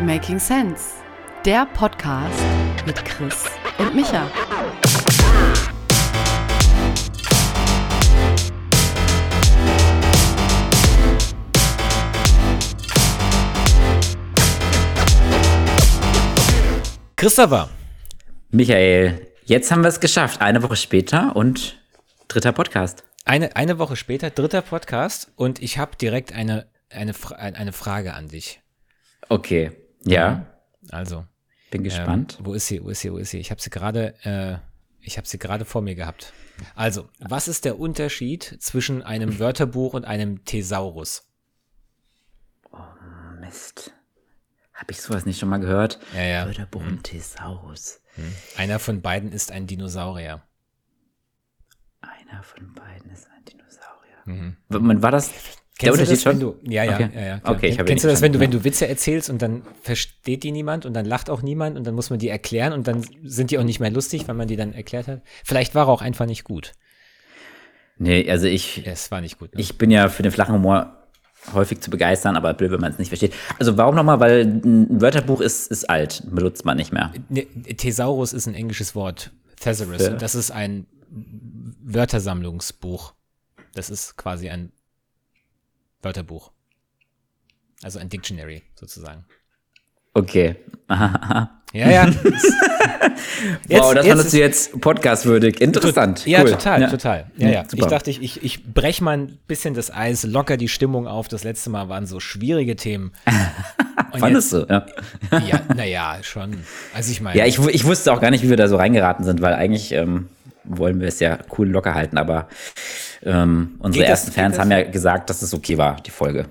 Making Sense, der Podcast mit Chris und Micha. Christopher, Michael, jetzt haben wir es geschafft. Eine Woche später und dritter Podcast. eine, eine Woche später, dritter Podcast und ich habe direkt eine, eine, eine Frage an dich. Okay, ja, Also, bin ähm, gespannt. wo ist sie, wo ist sie, wo ist sie? Ich habe sie gerade, äh, ich habe sie gerade vor mir gehabt. Also, was ist der Unterschied zwischen einem Wörterbuch und einem Thesaurus? Mist. Habe ich sowas nicht schon mal gehört? Ja, ja. Wörterbuch und Thesaurus. Einer von beiden ist ein Dinosaurier. Einer von beiden ist ein Dinosaurier. Mhm. War das Kennst du Unterschied das, wenn schon? du, ja, ja, Okay. ja, ja. klar. Okay, ich habe Kennst du das, wenn du, wenn du Witze erzählst und dann versteht die niemand und dann lacht auch niemand und dann muss man die erklären und dann sind die auch nicht mehr lustig, weil man die dann erklärt hat? Vielleicht war er auch einfach nicht gut. Nee, also ich, es war nicht gut. Ne? ich bin ja für den flachen Humor häufig zu begeistern, aber blöd, wenn man es nicht versteht. Also warum nochmal? Weil ein Wörterbuch ist, ist alt, benutzt man nicht mehr. Ne, Thesaurus ist ein englisches Wort. Thesaurus. Und das ist ein Wörtersammlungsbuch. Das ist quasi ein Wörterbuch. Also ein Dictionary sozusagen. Okay. Ja, ja. wow, das fandest du jetzt podcastwürdig. Interessant. Ja, cool. total, total. Ja, ja. super. Ich dachte, ich, ich, ich brech mal ein bisschen das Eis, locker die Stimmung auf. Das letzte Mal waren so schwierige Themen. Und Fandest du? Ja. jetzt, ja, naja, schon. Also ich meine, Ja, ich, ich wusste auch gar nicht, wie wir da so reingeraten sind, weil eigentlich ähm, wollen wir es ja cool locker halten, aber ähm, unsere Geht das- ersten Fans das? haben ja gesagt, dass es okay war, die Folge.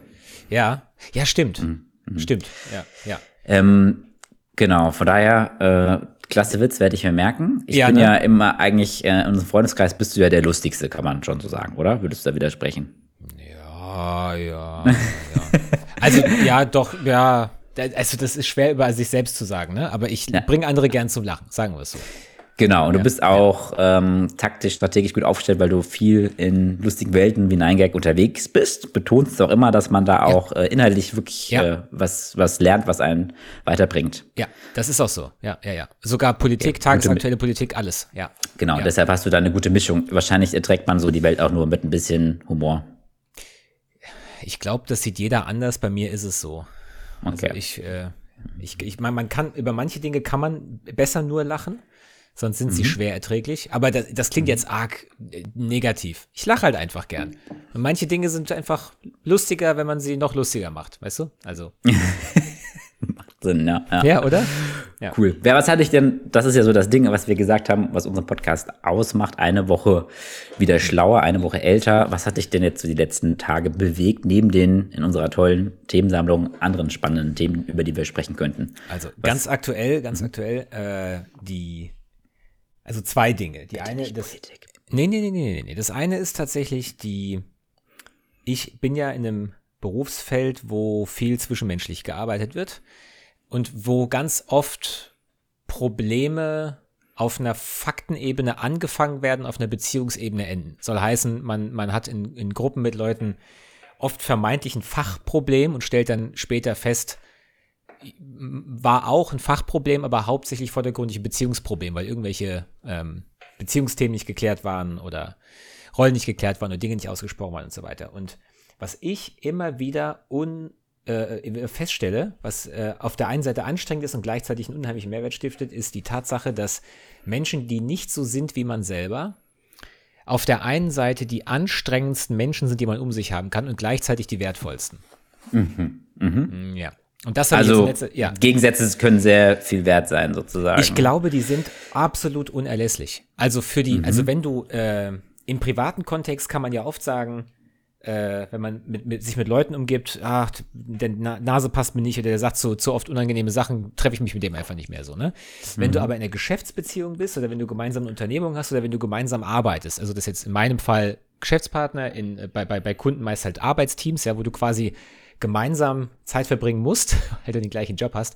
ja, ja, stimmt. Mhm. Stimmt, ja, ja. Ähm, genau, von daher, äh, klasse Witz, werde ich mir merken. Ich Ja, bin ne? ja immer eigentlich, äh, in unserem Freundeskreis bist du ja der Lustigste, kann man schon so sagen, oder? Würdest du da widersprechen? Ja, ja, ja. Also, ja, doch, ja. Also, das ist schwer über sich selbst zu sagen, ne? Aber ich Ja. bringe andere gern zum Lachen, sagen wir es so. Genau, und du bist auch ähm, taktisch, strategisch gut aufgestellt, weil du viel in lustigen Welten wie Nine Gag unterwegs bist. Betonst auch immer, dass man da auch äh, inhaltlich wirklich Ja. äh, was, was lernt, was einen weiterbringt. Ja, das ist auch so. Ja, ja, ja. Sogar Politik, tagesaktuelle Politik, alles. Ja. Genau, Ja. deshalb hast du da eine gute Mischung. Wahrscheinlich erträgt man so die Welt auch nur mit ein bisschen Humor. Ich glaube, das sieht jeder anders. Bei mir ist es so. Also Okay. ich, äh, ich, ich meine, man kann, über manche Dinge kann man besser nur lachen, sonst sind Mhm. sie schwer erträglich. Aber das, das klingt jetzt arg äh, negativ. Ich lache halt einfach gern. Und manche Dinge sind einfach lustiger, wenn man sie noch lustiger macht, weißt du? Also. Sinn, ja. ja. Ja, oder? Ja. Cool. Wer, was hatte ich denn, das ist ja so das Ding, was wir gesagt haben, was unseren Podcast ausmacht, eine Woche wieder schlauer, eine Woche älter. Was hat dich denn jetzt so die letzten Tage bewegt, neben den in unserer tollen Themensammlung anderen spannenden Themen, über die wir sprechen könnten? Also ganz aktuell, ganz aktuell, äh, die, also zwei Dinge. Die eine, das, nee, nee, nee, nee, nee, nee. Das eine ist tatsächlich die, ich bin ja in einem Berufsfeld, wo viel zwischenmenschlich gearbeitet wird und wo ganz oft Probleme auf einer Faktenebene angefangen werden, auf einer Beziehungsebene enden. Soll heißen, man, man hat in, in Gruppen mit Leuten oft vermeintlich ein Fachproblem und stellt dann später fest, war auch ein Fachproblem, aber hauptsächlich vordergründig ein Beziehungsproblem, weil irgendwelche ähm, Beziehungsthemen nicht geklärt waren oder Rollen nicht geklärt waren oder Dinge nicht ausgesprochen waren und so weiter. Und was ich immer wieder un, äh, feststelle, was äh, auf der einen Seite anstrengend ist und gleichzeitig einen unheimlichen Mehrwert stiftet, ist die Tatsache, dass Menschen, die nicht so sind wie man selber, auf der einen Seite die anstrengendsten Menschen sind, die man um sich haben kann und gleichzeitig die wertvollsten. Mm, Ja. Und das Also letzter, ja. Gegensätze können sehr viel wert sein, sozusagen. Ich glaube, die sind absolut unerlässlich. Also für die, also wenn du äh, im privaten Kontext kann man ja oft sagen, äh, wenn man mit, mit, sich mit Leuten umgibt, ach, der Na Nase passt mir nicht oder der sagt so zu oft unangenehme Sachen, treffe ich mich mit dem einfach nicht mehr so, ne? Wenn du aber in einer Geschäftsbeziehung bist oder wenn du gemeinsam eine Unternehmung hast oder wenn du gemeinsam arbeitest, also das jetzt in meinem Fall Geschäftspartner, in, äh, bei, bei, bei Kunden meist halt Arbeitsteams, ja, wo du quasi gemeinsam Zeit verbringen musst, weil du den gleichen Job hast,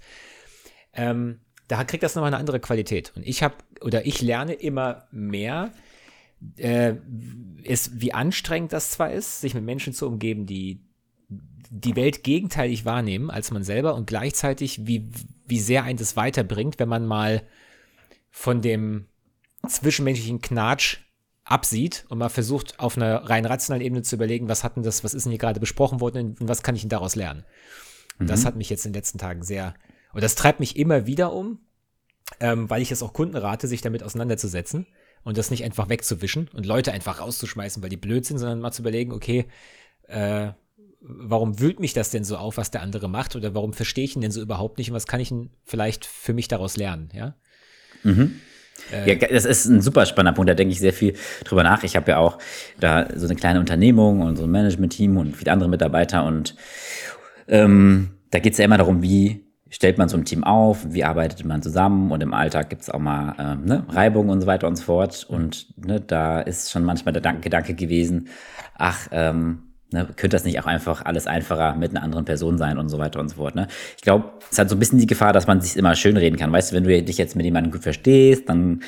ähm, da kriegt das nochmal eine andere Qualität. Und ich habe, oder ich lerne immer mehr, äh, ist, wie anstrengend das zwar ist, sich mit Menschen zu umgeben, die die Welt gegenteilig wahrnehmen als man selber und gleichzeitig, wie, wie sehr ein das weiterbringt, wenn man mal von dem zwischenmenschlichen Knatsch absieht und mal versucht, auf einer rein rationalen Ebene zu überlegen, was hat denn das, was ist denn hier gerade besprochen worden und was kann ich denn daraus lernen? Mhm. das hat mich jetzt in den letzten Tagen sehr, und das treibt mich immer wieder um, ähm, weil ich es auch Kunden rate, sich damit auseinanderzusetzen und das nicht einfach wegzuwischen und Leute einfach rauszuschmeißen, weil die blöd sind, sondern mal zu überlegen, okay, äh, warum wühlt mich das denn so auf, was der andere macht oder warum verstehe ich ihn denn so überhaupt nicht und was kann ich denn vielleicht für mich daraus lernen, ja? Mhm. Ja, das ist ein super spannender Punkt, da denke ich sehr viel drüber nach. Ich habe ja auch da so eine kleine Unternehmung und so ein Management-Team und viele andere Mitarbeiter und ähm, da geht es ja immer darum, wie stellt man so ein Team auf, wie arbeitet man zusammen und im Alltag gibt es auch mal ähm, ne, Reibung und so weiter und so fort. Und ne, da ist schon manchmal der Gedanke gewesen, ach, ähm, Ne, könnte das nicht auch einfach alles einfacher mit einer anderen Person sein und so weiter und so fort. Ne? Ich glaube, es hat so ein bisschen die Gefahr, dass man sich immer schön reden kann. Weißt du, wenn du dich jetzt mit jemandem gut verstehst, dann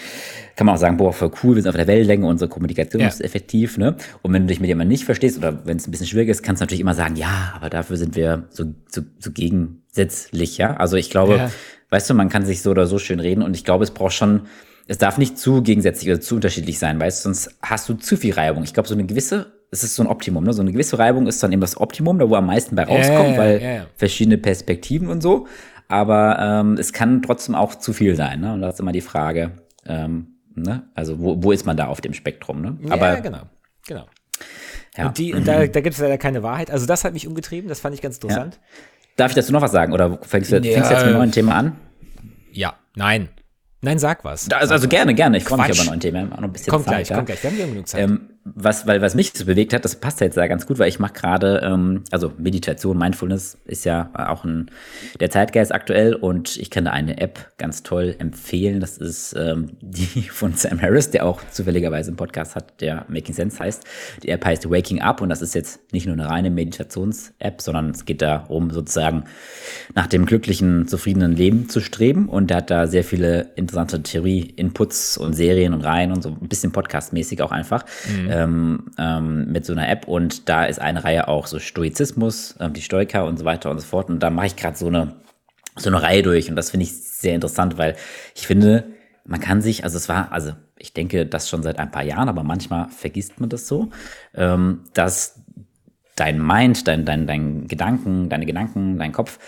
kann man auch sagen, boah, voll cool, wir sind auf der Wellenlänge, unsere Kommunikation ja. ist effektiv. Ne? Und wenn du dich mit jemandem nicht verstehst oder wenn es ein bisschen schwierig ist, kannst du natürlich immer sagen, ja, aber dafür sind wir so, so, so gegensätzlich. Ja? Also ich glaube, ja. weißt du, man kann sich so oder so schön reden und ich glaube, es braucht schon es darf nicht zu gegensätzlich oder zu unterschiedlich sein, weißt du, sonst hast du zu viel Reibung. Ich glaube, so eine gewisse es ist so ein Optimum. Ne? So eine gewisse Reibung ist dann eben das Optimum, da wo am meisten bei rauskommt, ja, weil ja, verschiedene Perspektiven und so. Aber ähm, es kann trotzdem auch zu viel sein. Ne? Und da ist immer die Frage, ähm, ne? also wo, wo ist man da auf dem Spektrum? Ne? Aber, ja, genau. genau. Ja. Und, die, und da, da gibt es leider keine Wahrheit. Also das hat mich umgetrieben, das fand ich ganz interessant. Darf ich dazu noch was sagen? Oder fängst du, fängst du jetzt mit einem neuen Thema an? Ja, nein. Nein, sag was. also, also gerne, gerne. Ich freue mich aber noch ein Thema. Auch noch ein bisschen kommt Zeit, gleich, kommt gleich. Wir haben ja genug Zeit. Ähm, was, weil, was mich so bewegt hat, das passt jetzt da ganz gut, weil ich mache gerade, ähm, also Meditation, Mindfulness ist ja auch ein, der Zeitgeist aktuell und ich kann da eine App ganz toll empfehlen. Das ist ähm, die von Sam Harris, der auch zufälligerweise einen Podcast hat, der Making Sense heißt. Die App heißt Waking Up und das ist jetzt nicht nur eine reine Meditations-App, sondern es geht darum, sozusagen nach dem glücklichen, zufriedenen Leben zu streben und der hat da sehr viele interessante Theorie-Inputs und Serien und Reihen und so ein bisschen podcastmäßig auch einfach. Mhm ähm, ähm, mit so einer App und da ist eine Reihe auch so Stoizismus, ähm, die Stoiker und so weiter und so fort. Und da mache ich gerade so eine, so eine Reihe durch und das finde ich sehr interessant, weil ich finde, man kann sich, also es war, also ich denke das schon seit ein paar Jahren, aber manchmal vergisst man das so, ähm, dass dein Mind, dein, dein, dein Gedanken, deine Gedanken, dein Kopf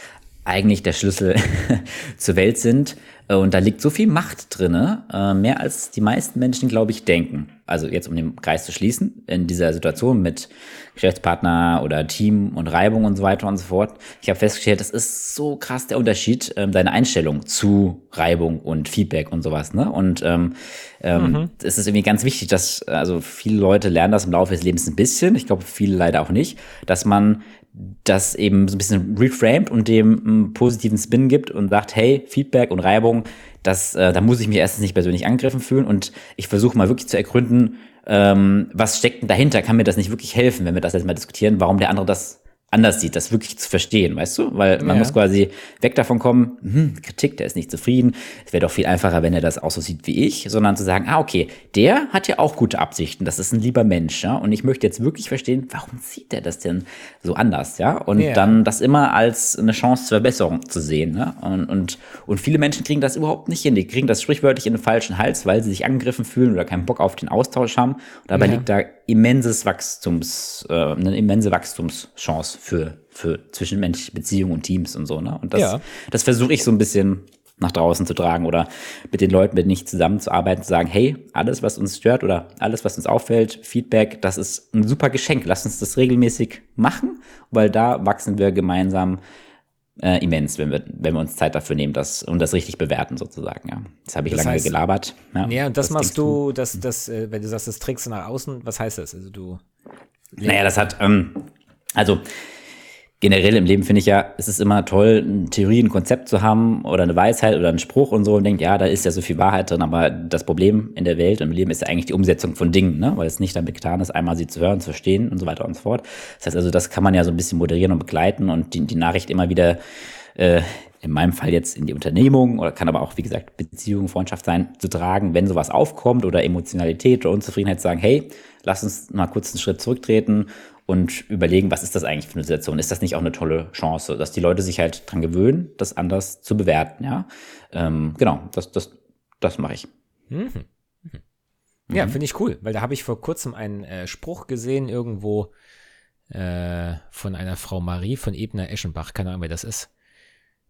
eigentlich der Schlüssel zur Welt sind. Äh, und da liegt so viel Macht drinne, äh, mehr als die meisten Menschen, glaube ich, denken also jetzt um den Kreis zu schließen, in dieser Situation mit Geschäftspartner oder Team und Reibung und so weiter und so fort. Ich habe festgestellt, das ist so krass der Unterschied, ähm, deine Einstellung zu Reibung und Feedback und sowas. Ne? Und ähm, ähm, mhm. es ist irgendwie ganz wichtig, dass, also viele Leute lernen das im Laufe des Lebens ein bisschen, ich glaube viele leider auch nicht, dass man das eben so ein bisschen reframed und dem einen positiven Spin gibt und sagt, hey, Feedback und Reibung, das, äh, da muss ich mich erstens nicht persönlich angegriffen fühlen und ich versuche mal wirklich zu ergründen, ähm, was steckt denn dahinter? Kann mir das nicht wirklich helfen, wenn wir das jetzt mal diskutieren, warum der andere das anders sieht, das wirklich zu verstehen, weißt du? Weil man ja. muss quasi weg davon kommen, hm, Kritik, der ist nicht zufrieden. Es wäre doch viel einfacher, wenn er das auch so sieht wie ich, sondern zu sagen, ah, okay, der hat ja auch gute Absichten, das ist ein lieber Mensch, ja? Und ich möchte jetzt wirklich verstehen, warum sieht er das denn so anders, ja? Und ja. dann das immer als eine Chance zur Verbesserung zu sehen, ne? Und, und, und viele Menschen kriegen das überhaupt nicht hin. Die kriegen das sprichwörtlich in den falschen Hals, weil sie sich angegriffen fühlen oder keinen Bock auf den Austausch haben. Und dabei ja. liegt da immenses Wachstums, äh, eine immense Wachstumschance für, für zwischenmenschliche Beziehungen und Teams und so. Ne? Und das, ja. das versuche ich so ein bisschen nach draußen zu tragen oder mit den Leuten, mit denen ich zusammenzuarbeiten, zu sagen, hey, alles, was uns stört oder alles, was uns auffällt, Feedback, das ist ein super Geschenk. Lass uns das regelmäßig machen, weil da wachsen wir gemeinsam äh, immens, wenn wir, wenn wir uns Zeit dafür nehmen das, und das richtig bewerten sozusagen. Ja. Das habe ich das lange heißt, gelabert. Ja, ja und das, das machst du, das, das, äh, wenn du sagst, das trägst du nach außen, was heißt das? Also du. Naja, das hat, ähm, also generell im Leben finde ich ja, es ist immer toll, eine Theorie, ein Konzept zu haben oder eine Weisheit oder einen Spruch und so und denkt, ja, da ist ja so viel Wahrheit drin, aber das Problem in der Welt und im Leben ist ja eigentlich die Umsetzung von Dingen, ne? weil es nicht damit getan ist, einmal sie zu hören, zu verstehen und so weiter und so fort. Das heißt also, das kann man ja so ein bisschen moderieren und begleiten und die, die Nachricht immer wieder äh, in meinem Fall jetzt in die Unternehmung oder kann aber auch, wie gesagt, Beziehung, Freundschaft sein, zu tragen, wenn sowas aufkommt oder Emotionalität oder Unzufriedenheit, sagen, hey, lass uns mal kurz einen Schritt zurücktreten und überlegen, was ist das eigentlich für eine Situation? Ist das nicht auch eine tolle Chance, dass die Leute sich halt dran gewöhnen, das anders zu bewerten, ja? Ähm, genau, das, das, das mache ich. Mhm. Mhm. Ja, finde ich cool, weil da habe ich vor kurzem einen äh, Spruch gesehen irgendwo äh, von einer Frau Marie von Ebner-Eschenbach, keine Ahnung, wer das ist.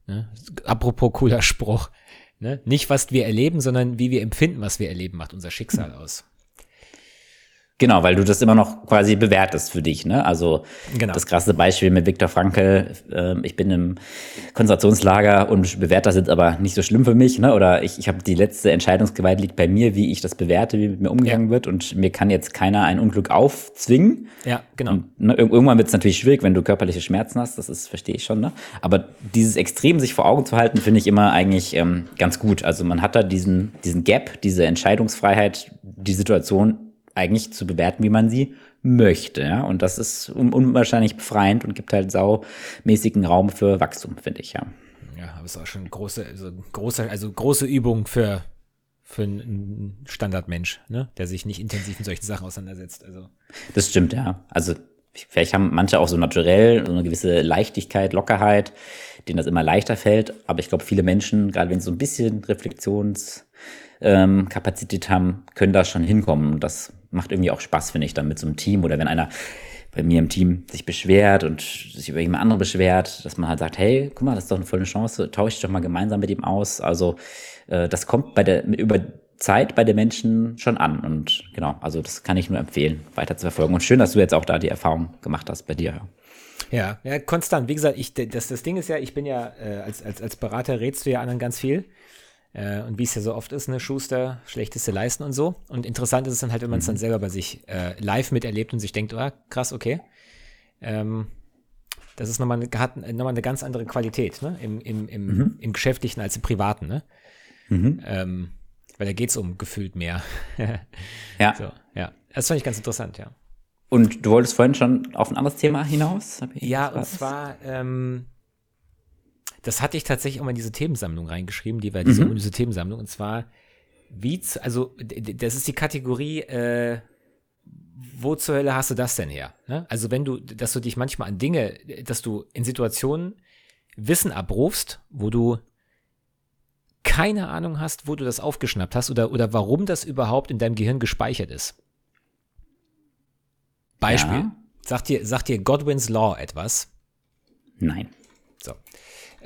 Ne? Apropos cooler Spruch. Ne? Nicht, was wir erleben, sondern wie wir empfinden, was wir erleben, macht unser Schicksal aus. Genau, weil du das immer noch quasi bewertest für dich. Ne? Also genau. das krasse Beispiel mit Viktor Frankl, äh, ich bin im Konzentrationslager und Bewerter sind aber nicht so schlimm für mich. Ne? Oder ich, ich habe die letzte Entscheidungsgewalt liegt bei mir, wie ich das bewerte, wie mit mir umgegangen ja. wird. Und mir kann jetzt keiner ein Unglück aufzwingen. Ja, genau. Und, ne, irgendwann wird es natürlich schwierig, wenn du körperliche Schmerzen hast, das ist, verstehe ich schon. Ne? Aber dieses Extrem sich vor Augen zu halten, finde ich immer eigentlich ähm, ganz gut. Also man hat da diesen, diesen Gap, diese Entscheidungsfreiheit, die Situation eigentlich zu bewerten, wie man sie möchte. Ja? Und das ist un unwahrscheinlich befreiend und gibt halt saumäßigen Raum für Wachstum, finde ich, ja. Ja, aber es ist auch schon große, also große, also große Übung für, für einen Standardmensch, ne? der sich nicht intensiv mit solchen Sachen auseinandersetzt. Also. Das stimmt, ja. Also vielleicht haben manche auch so naturell so eine gewisse Leichtigkeit, Lockerheit, denen das immer leichter fällt. Aber ich glaube, viele Menschen, gerade wenn sie so ein bisschen Reflexionskapazität ähm, haben, können da schon hinkommen. Und das macht irgendwie auch Spaß, finde ich, dann mit so einem Team oder wenn einer bei mir im Team sich beschwert und sich über jemand andere beschwert, dass man halt sagt, hey, guck mal, das ist doch eine volle Chance, tausche ich doch mal gemeinsam mit ihm aus. Also äh, das kommt bei der über Zeit bei den Menschen schon an und genau, also das kann ich nur empfehlen, weiter zu verfolgen. Und schön, dass du jetzt auch da die Erfahrung gemacht hast bei dir. Ja, ja, konstant. Wie gesagt, ich, das, das Ding ist ja, ich bin ja, äh, als, als, als Berater rätst du ja anderen ganz viel. Äh, und wie es ja so oft ist, ne, Schuster, schlechteste Leisten und so. Und interessant ist es dann halt, wenn man es mhm. dann selber bei sich äh, live miterlebt und sich denkt, oh, krass, okay. Ähm, das ist nochmal eine, hat nochmal eine ganz andere Qualität, ne? Im, im, im, mhm. im Geschäftlichen als im Privaten, ne? Mhm. Ähm, weil da geht es um gefühlt mehr. ja. So, ja. Das fand ich ganz interessant, ja. Und du wolltest vorhin schon auf ein anderes Thema hinaus? Ja, und zwar, ähm, das hatte ich tatsächlich auch mal in diese Themensammlung reingeschrieben, die war diese mhm. diese Themensammlung. Und zwar, wie, also, das ist die Kategorie, äh, wo zur Hölle hast du das denn her? Ne? Also, wenn du, dass du dich manchmal an Dinge, dass du in Situationen Wissen abrufst, wo du keine Ahnung hast, wo du das aufgeschnappt hast oder, oder warum das überhaupt in deinem Gehirn gespeichert ist. Beispiel. Ja. Sagt dir, sagt dir Godwin's Law etwas? Nein.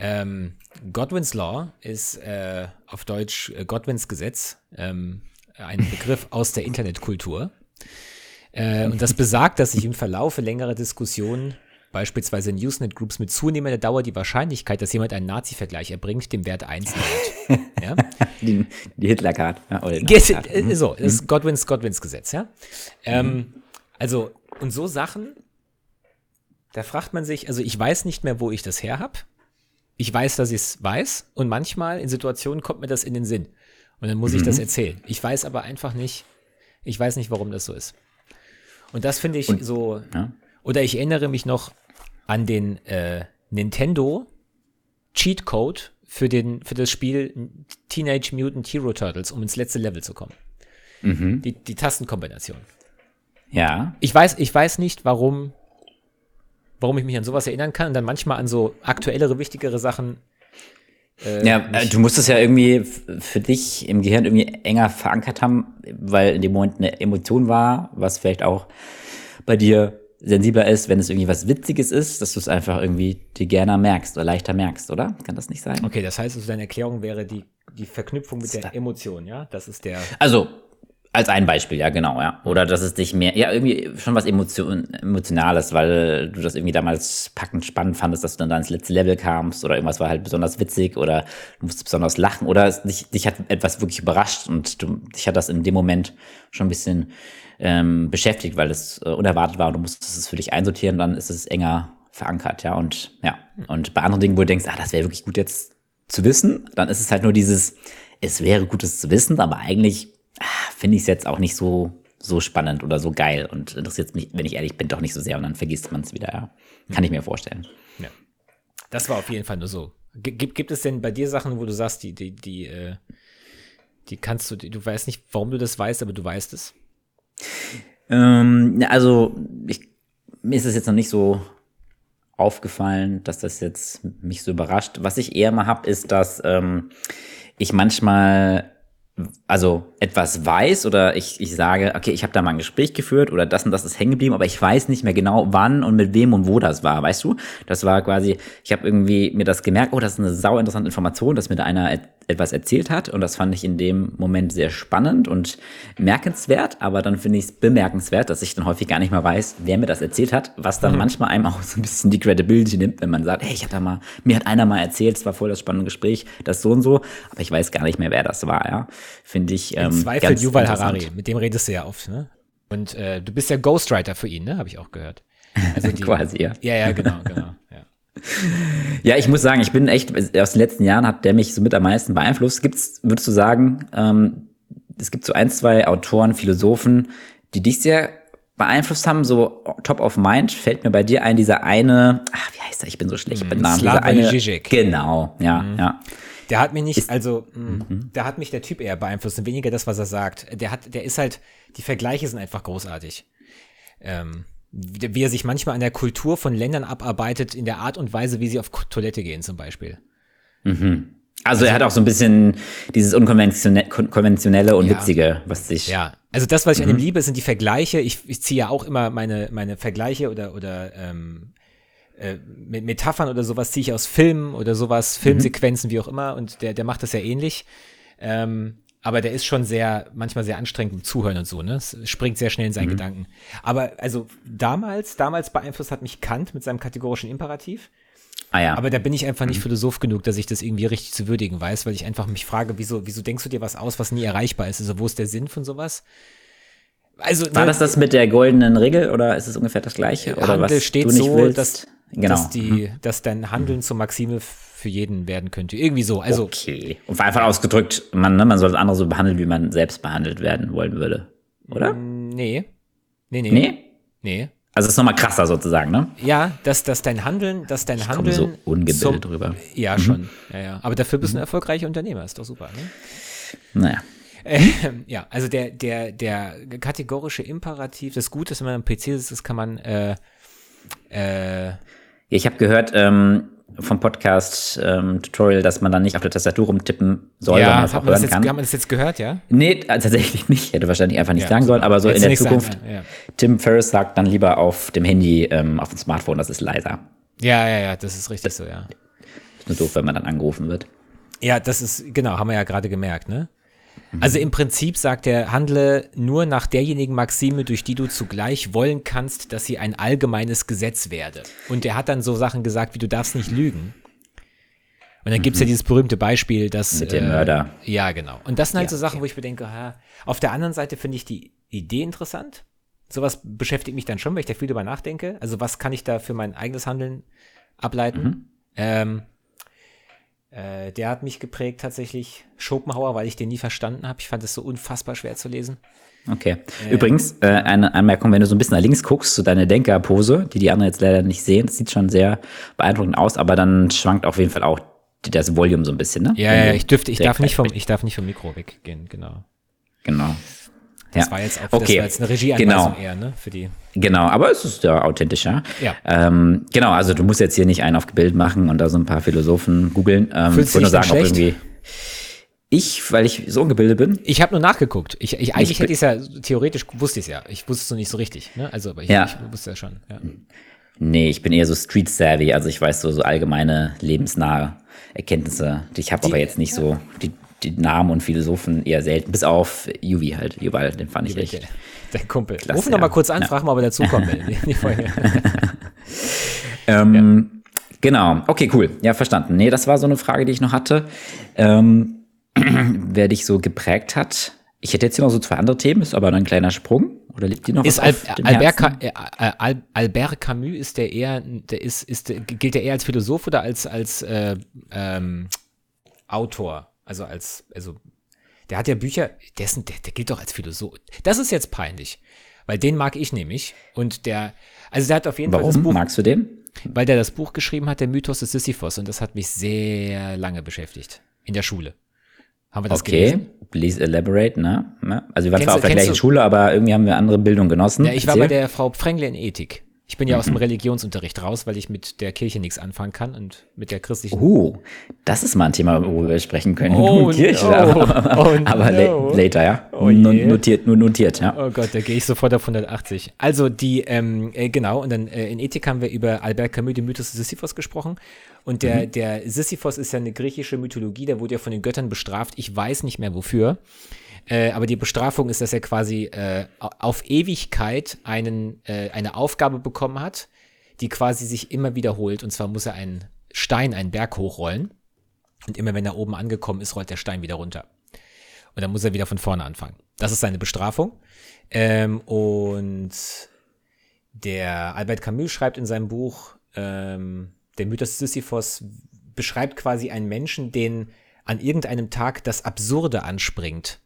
Ähm, Godwin's Law ist äh, auf Deutsch äh, Godwins Gesetz, ähm, ein Begriff aus der Internetkultur. Äh, und das besagt, dass sich im Verlaufe längerer Diskussionen, beispielsweise in Usenet-Groups mit zunehmender Dauer, die Wahrscheinlichkeit, dass jemand einen Nazi-Vergleich erbringt, dem Wert 1 nennt. ja? Die, die Hitler-Card. Ja, äh, so, das ist Godwins, Godwins Gesetz, ja. Ähm, also, und so Sachen, da fragt man sich, also ich weiß nicht mehr, wo ich das her habe ich weiß, dass ich es weiß und manchmal in Situationen kommt mir das in den Sinn und dann muss mhm. ich das mhm. erzählen. Ich weiß aber einfach nicht, ich weiß nicht, warum das so ist. Und das finde ich und, so, ja. oder ich erinnere mich noch an den äh, Nintendo Cheat Code für, den, für das Spiel Teenage Mutant Hero Turtles, um ins letzte Level zu kommen. Mhm. Die, die Tastenkombination. Ja. Ich weiß, ich weiß nicht, warum warum ich mich an sowas erinnern kann und dann manchmal an so aktuellere, wichtigere Sachen. Äh, ja, du musst es ja irgendwie für dich im Gehirn irgendwie enger verankert haben, weil in dem Moment eine Emotion war, was vielleicht auch bei dir sensibler ist, wenn es irgendwie was Witziges ist, dass du es einfach irgendwie dir gerne merkst oder leichter merkst, oder? Kann das nicht sein? Okay, das heißt, also deine Erklärung wäre die, die Verknüpfung mit der Emotion, ja? Das ist der. Also, als ein Beispiel, ja, genau, ja. Oder dass es dich mehr, ja, irgendwie schon was Emotion, Emotionales, weil du das irgendwie damals packend spannend fandest, dass du dann da ins letzte Level kamst oder irgendwas war halt besonders witzig oder du musst besonders lachen oder es, dich, dich hat etwas wirklich überrascht und du, dich hat das in dem Moment schon ein bisschen ähm, beschäftigt, weil es äh, unerwartet war und du musstest es für dich einsortieren, dann ist es enger verankert, ja. Und ja, und bei anderen Dingen, wo du denkst, ah, das wäre wirklich gut jetzt zu wissen, dann ist es halt nur dieses, es wäre gut, es zu wissen, aber eigentlich finde ich es jetzt auch nicht so, so spannend oder so geil und interessiert mich, wenn ich ehrlich bin, doch nicht so sehr und dann vergisst man es wieder. Ja. Kann ich mir vorstellen. Ja. Das war auf jeden Fall nur so Gibt, gibt es denn bei dir Sachen, wo du sagst, die, die, die, äh, die kannst du, du weißt nicht, warum du das weißt, aber du weißt es? Ähm, also, ich, mir ist es jetzt noch nicht so aufgefallen, dass das jetzt mich so überrascht. Was ich eher mal habe, ist, dass ähm, ich manchmal also etwas weiß oder ich, ich sage, okay, ich habe da mal ein Gespräch geführt oder das und das ist hängen geblieben, aber ich weiß nicht mehr genau, wann und mit wem und wo das war, weißt du? Das war quasi, ich habe irgendwie mir das gemerkt, oh, das ist eine sau interessante Information, dass mir da einer et etwas erzählt hat und das fand ich in dem Moment sehr spannend und merkenswert, aber dann finde ich es bemerkenswert, dass ich dann häufig gar nicht mehr weiß, wer mir das erzählt hat, was dann mhm. manchmal einem auch so ein bisschen die Credibility nimmt, wenn man sagt, hey, ich hatte mal, mir hat einer mal erzählt, es war voll das spannende Gespräch, das so und so, aber ich weiß gar nicht mehr, wer das war, ja. Finde ich ähm, Zweifel Yuval Harari, mit dem redest du ja oft, ne? Und äh, du bist ja Ghostwriter für ihn, ne? Habe ich auch gehört. Also die, Quasi, ja. Ja, ja, genau, genau. Ja. ja, ich muss sagen, ich bin echt, aus den letzten Jahren hat der mich so mit am meisten beeinflusst. Gibt's, würdest du sagen, ähm, es gibt so ein, zwei Autoren, Philosophen, die dich sehr beeinflusst haben, so top of mind, fällt mir bei dir ein, dieser eine, ach, wie heißt er, ich bin so schlecht mit mm, Namen. Dieser eine, Žižek. Genau, ja, mhm. ja. Der hat mich nicht, also, mh, mhm. da hat mich der Typ eher beeinflusst und weniger das, was er sagt. Der hat, der ist halt, die Vergleiche sind einfach großartig. Ähm, wie er sich manchmal an der Kultur von Ländern abarbeitet, in der Art und Weise, wie sie auf Toilette gehen, zum Beispiel. Mhm. Also, also er hat auch so ein bisschen dieses unkonventionelle und ja, witzige, was sich. Ja, also das, was ich mhm. an ihm liebe, sind die Vergleiche. Ich, ich ziehe ja auch immer meine, meine Vergleiche oder, oder ähm, äh, mit Metaphern oder sowas ziehe ich aus Filmen oder sowas, mhm. Filmsequenzen, mhm. wie auch immer, und der, der macht das ja ähnlich. Ähm, aber der ist schon sehr, manchmal sehr anstrengend im Zuhören und so, ne? Es springt sehr schnell in seinen mhm. Gedanken. Aber also damals, damals beeinflusst hat mich Kant mit seinem kategorischen Imperativ. Ah ja. Aber da bin ich einfach nicht mhm. Philosoph genug, dass ich das irgendwie richtig zu würdigen weiß, weil ich einfach mich frage, wieso, wieso denkst du dir was aus, was nie erreichbar ist? Also wo ist der Sinn von sowas? Also, War ne, das das mit der goldenen Regel oder ist es ungefähr das gleiche? Oder Handel was steht du nicht so, willst? dass Genau. Dass, die, mhm. dass dein Handeln mhm. zur Maxime für jeden werden könnte. Irgendwie so. Also, okay. Und einfach ausgedrückt, man, ne, man soll das andere so behandeln, wie man selbst behandelt werden wollen würde. Oder? Mm, nee. Nee, nee. Nee? Nee. Also es ist nochmal krasser sozusagen, ne? Ja, dass, dass dein Handeln, dass dein ich Handeln. so ungebildet zum, drüber. Ja, mhm. schon. Ja, ja. Aber dafür bist du ein erfolgreicher Unternehmer, ist doch super, ne? Naja. Ähm, ja, also der, der, der kategorische Imperativ, das Gute ist, wenn man am PC sitzt, das kann man äh, äh, ich habe gehört ähm, vom Podcast ähm, Tutorial, dass man dann nicht auf der Tastatur rumtippen soll, ja, sondern einfach hören jetzt, kann. Haben wir das jetzt gehört, ja? Nee, tatsächlich nicht. Hätte wahrscheinlich einfach nicht ja, sagen sollen, aber so in der Zukunft. Sein, ja. Tim Ferriss sagt dann lieber auf dem Handy, ähm, auf dem Smartphone, das ist leiser. Ja, ja, ja, das ist richtig das, so, ja. Ist nur doof, wenn man dann angerufen wird. Ja, das ist, genau, haben wir ja gerade gemerkt, ne? Also im Prinzip sagt er, handle nur nach derjenigen Maxime, durch die du zugleich wollen kannst, dass sie ein allgemeines Gesetz werde. Und er hat dann so Sachen gesagt, wie du darfst nicht lügen. Und dann mhm. gibt's ja dieses berühmte Beispiel, dass. Mit dem äh, Mörder. Ja, genau. Und das sind halt ja, so Sachen, okay. wo ich mir denke, ha, auf der anderen Seite finde ich die Idee interessant. Sowas beschäftigt mich dann schon, weil ich da viel drüber nachdenke. Also, was kann ich da für mein eigenes Handeln ableiten? Mhm. Ähm, äh, der hat mich geprägt tatsächlich, Schopenhauer, weil ich den nie verstanden habe. Ich fand es so unfassbar schwer zu lesen. Okay. Ähm, Übrigens, äh, eine Anmerkung, wenn du so ein bisschen nach links guckst, so deine Denkerpose, die die anderen jetzt leider nicht sehen, das sieht schon sehr beeindruckend aus, aber dann schwankt auf jeden Fall auch das Volume so ein bisschen, ne? Ja, ja, ich dürfte, ich darf nicht vom, ich darf nicht vom Mikro weggehen, genau. Genau. Das ja. war jetzt auch okay. das war jetzt eine Regieanweisung genau. eher, ne? Für die. Genau, aber es ist ja authentischer. Ja. Ähm, genau, also du musst jetzt hier nicht einen auf Bild machen und da so ein paar Philosophen googeln. Ähm, Fühlst ich würde nur sagen, ob irgendwie. Ich, weil ich so ungebildet bin? Ich habe nur nachgeguckt. Ich, ich eigentlich ich hätte ich es ja theoretisch wusste ich es ja. Ich wusste es noch nicht so richtig. Ne? Also, aber ich, ja. ich wusste ja schon. Ja. Nee, ich bin eher so street savvy. Also ich weiß so so allgemeine lebensnahe Erkenntnisse. Ich habe aber jetzt nicht so die die Namen und Philosophen eher selten, bis auf Juvi halt. Juval, den fand ich Juvi, echt. Der Kumpel. Klasse, Ruf ihn ja. noch mal kurz an, ja. frag mal, ob er dazukommen will. Ähm, ja. Genau, okay, cool. Ja, verstanden. Nee, das war so eine Frage, die ich noch hatte. Ähm, wer dich so geprägt hat. Ich hätte jetzt hier noch so zwei andere Themen, ist aber ein kleiner Sprung. Oder liegt die noch ist Al Albert, Ca äh, Al Albert Camus ist der eher, der ist, ist, gilt der eher als Philosoph oder als, als äh, ähm, Autor? Also als, also, der hat ja Bücher, dessen, der, der gilt doch als Philosoph. Das ist jetzt peinlich, weil den mag ich nämlich. Und der, also der hat auf jeden Warum? Fall Buch. Magst du den? Weil der das Buch geschrieben hat, der Mythos des Sisyphos, und das hat mich sehr lange beschäftigt. In der Schule. Haben wir das okay, gelesen? please elaborate, ne? ne? Also wir waren Kennst zwar auf der gleichen du- Schule, aber irgendwie haben wir andere Bildung genossen. Ja, ich war bei der Frau Pfrängle in Ethik. Ich bin ja aus dem Religionsunterricht raus, weil ich mit der Kirche nichts anfangen kann und mit der christlichen. Uh, das ist mal ein Thema, worüber wir sprechen können. Oh, Kirche, no. aber, Oh, aber no. la- later, ja. Oh Nur je. notiert, nur notiert, ja. Oh Gott, da gehe ich sofort auf 180. Also die, ähm, äh, genau, und dann äh, in Ethik haben wir über Albert Camus, den Mythos Sisyphos gesprochen. Und der, der Sisyphos ist ja eine griechische Mythologie, der wurde ja von den Göttern bestraft. Ich weiß nicht mehr wofür. Äh, aber die Bestrafung ist, dass er quasi äh, au- auf Ewigkeit einen, äh, eine Aufgabe bekommen hat, die quasi sich immer wiederholt. Und zwar muss er einen Stein, einen Berg hochrollen. Und immer wenn er oben angekommen ist, rollt der Stein wieder runter. Und dann muss er wieder von vorne anfangen. Das ist seine Bestrafung. Ähm, und der Albert Camus schreibt in seinem Buch, ähm, der Mythos Sisyphos beschreibt quasi einen Menschen, den an irgendeinem Tag das Absurde anspringt.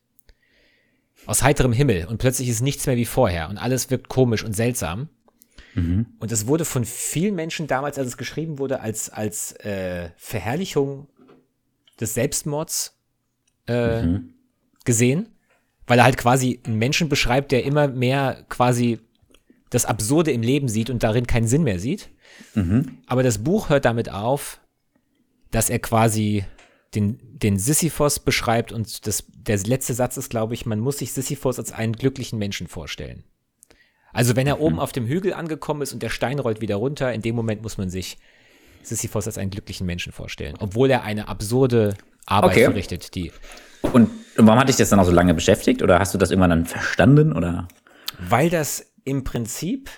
Aus heiterem Himmel und plötzlich ist nichts mehr wie vorher und alles wirkt komisch und seltsam. Und es wurde von vielen Menschen damals, als es geschrieben wurde, als, als äh, Verherrlichung des Selbstmords äh, gesehen, weil er halt quasi einen Menschen beschreibt, der immer mehr quasi das Absurde im Leben sieht und darin keinen Sinn mehr sieht. Aber das Buch hört damit auf, dass er quasi den, den Sisyphos beschreibt und das, der letzte Satz ist, glaube ich, man muss sich Sisyphos als einen glücklichen Menschen vorstellen. Also wenn er oben auf dem Hügel angekommen ist und der Stein rollt wieder runter, in dem Moment muss man sich Sisyphos als einen glücklichen Menschen vorstellen, obwohl er eine absurde Arbeit Okay. verrichtet, die Und, und warum hat dich das dann auch so lange beschäftigt? Oder hast du das irgendwann dann verstanden? Oder? Weil das im Prinzip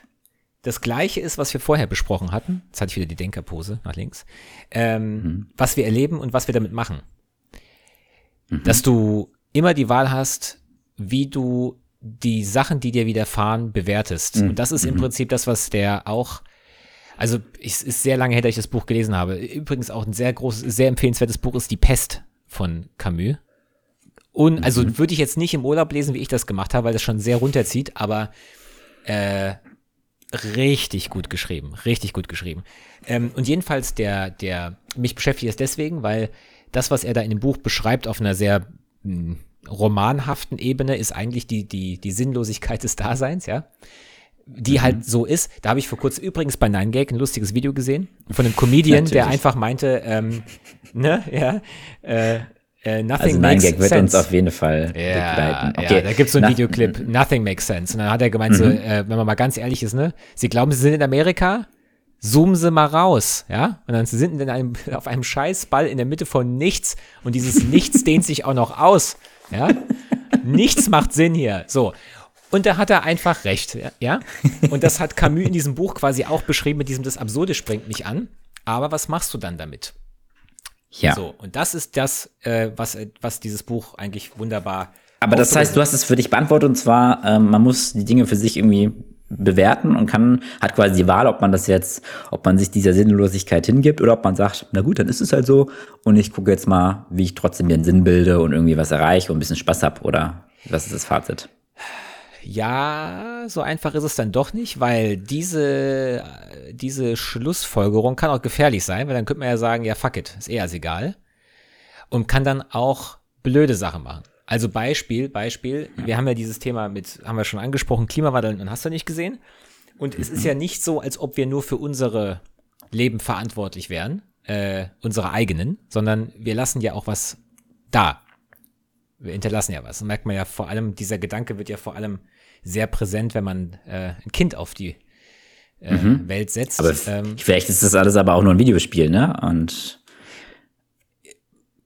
das Gleiche ist, was wir vorher besprochen hatten. Jetzt hatte ich wieder die Denkerpose nach links. Ähm, Was wir erleben und was wir damit machen. Dass du immer die Wahl hast, wie du die Sachen, die dir widerfahren, bewertest. Und das ist im Prinzip das, was der auch also es ist sehr lange her, dass ich das Buch gelesen habe. Übrigens auch ein sehr großes, sehr empfehlenswertes Buch ist Die Pest von Camus. Und also würde ich jetzt nicht im Urlaub lesen, wie ich das gemacht habe, weil das schon sehr runterzieht, aber äh, richtig gut geschrieben, richtig gut geschrieben. Ähm, und jedenfalls der, der mich beschäftigt ist deswegen, weil das, was er da in dem Buch beschreibt, auf einer sehr mh, romanhaften Ebene, ist eigentlich die, die, die Sinnlosigkeit des Daseins, ja die halt so ist. Da habe ich vor kurzem übrigens bei 9gag ein lustiges Video gesehen von einem Comedian, der einfach meinte, ähm, ne, ja, äh, äh, nothing Also makes 9gag wird sense. uns auf jeden Fall Ja, begleiten. ja, da gibt's so einen Na- Videoclip, Nothing Makes Sense. Und dann hat er gemeint, so, äh, wenn man mal ganz ehrlich ist, ne, Sie glauben, Sie sind in Amerika? Zoomen Sie mal raus, ja? Und dann sind Sie in einem, auf einem Scheißball in der Mitte von nichts und dieses Nichts dehnt sich auch noch aus, ja? Nichts macht Sinn hier. So. Und da hat er einfach recht, ja? ja? Und das hat Camus in diesem Buch quasi auch beschrieben mit diesem, das Absurde springt mich an. Aber was machst du dann damit? Ja. So, und das ist das, äh, was, äh, was dieses Buch eigentlich wunderbar. Aber das heißt, du hast es für dich beantwortet und zwar, ähm, man muss die Dinge für sich irgendwie bewerten und kann, hat quasi die Wahl, ob man das jetzt, ob man sich dieser Sinnlosigkeit hingibt oder ob man sagt, na gut, dann ist es halt so und ich gucke jetzt mal, wie ich trotzdem mir einen Sinn bilde und irgendwie was erreiche und ein bisschen Spaß hab oder was ist das Fazit? Ja, so einfach ist es dann doch nicht, weil diese, äh, diese Schlussfolgerung kann auch gefährlich sein, weil dann könnte man ja sagen, ja, fuck it, ist eher egal. Und kann dann auch blöde Sachen machen. Also Beispiel, Beispiel, wir haben ja dieses Thema mit, haben wir schon angesprochen, Klimawandel und hast du nicht gesehen. Und es ist ja nicht so, als ob wir nur für unsere Leben verantwortlich wären, äh, unsere eigenen, sondern wir lassen ja auch was da. Wir hinterlassen ja was. Das merkt man ja vor allem, dieser Gedanke wird ja vor allem sehr präsent, wenn man äh, ein Kind auf die äh, Welt setzt. Aber ähm, vielleicht ist das alles aber auch nur ein Videospiel, ne? Und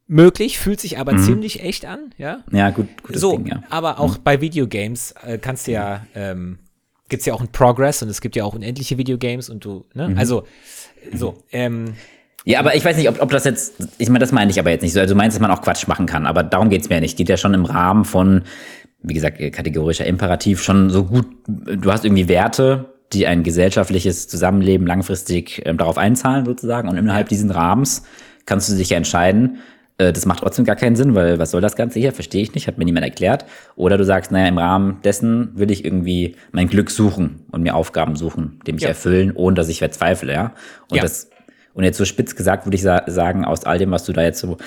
möglich, fühlt sich aber ziemlich echt an, ja. ja, gut, gutes so, Ding, ja. aber auch bei Videogames äh, kannst du ja, ähm, gibt's ja auch einen Progress und es gibt ja auch unendliche Videogames und du, ne? Also, so, ähm, Ja, aber ich weiß nicht, ob, ob das jetzt, ich meine, das meine ich aber jetzt nicht so. Also du meinst, dass man auch Quatsch machen kann, aber darum geht's mir ja nicht. Geht ja schon im Rahmen von, wie gesagt, kategorischer Imperativ schon so gut, du hast irgendwie Werte, die ein gesellschaftliches Zusammenleben langfristig ähm, darauf einzahlen sozusagen und innerhalb diesen Rahmens kannst du dich ja entscheiden, äh, das macht trotzdem gar keinen Sinn, weil was soll das Ganze hier? Verstehe ich nicht, hat mir niemand erklärt. Oder du sagst, naja, im Rahmen dessen will ich irgendwie mein Glück suchen und mir Aufgaben suchen, die mich Ja. erfüllen, ohne dass ich verzweifle, ja. Und Ja. das und jetzt so spitz gesagt würde ich sa sagen, aus all dem, was du da jetzt so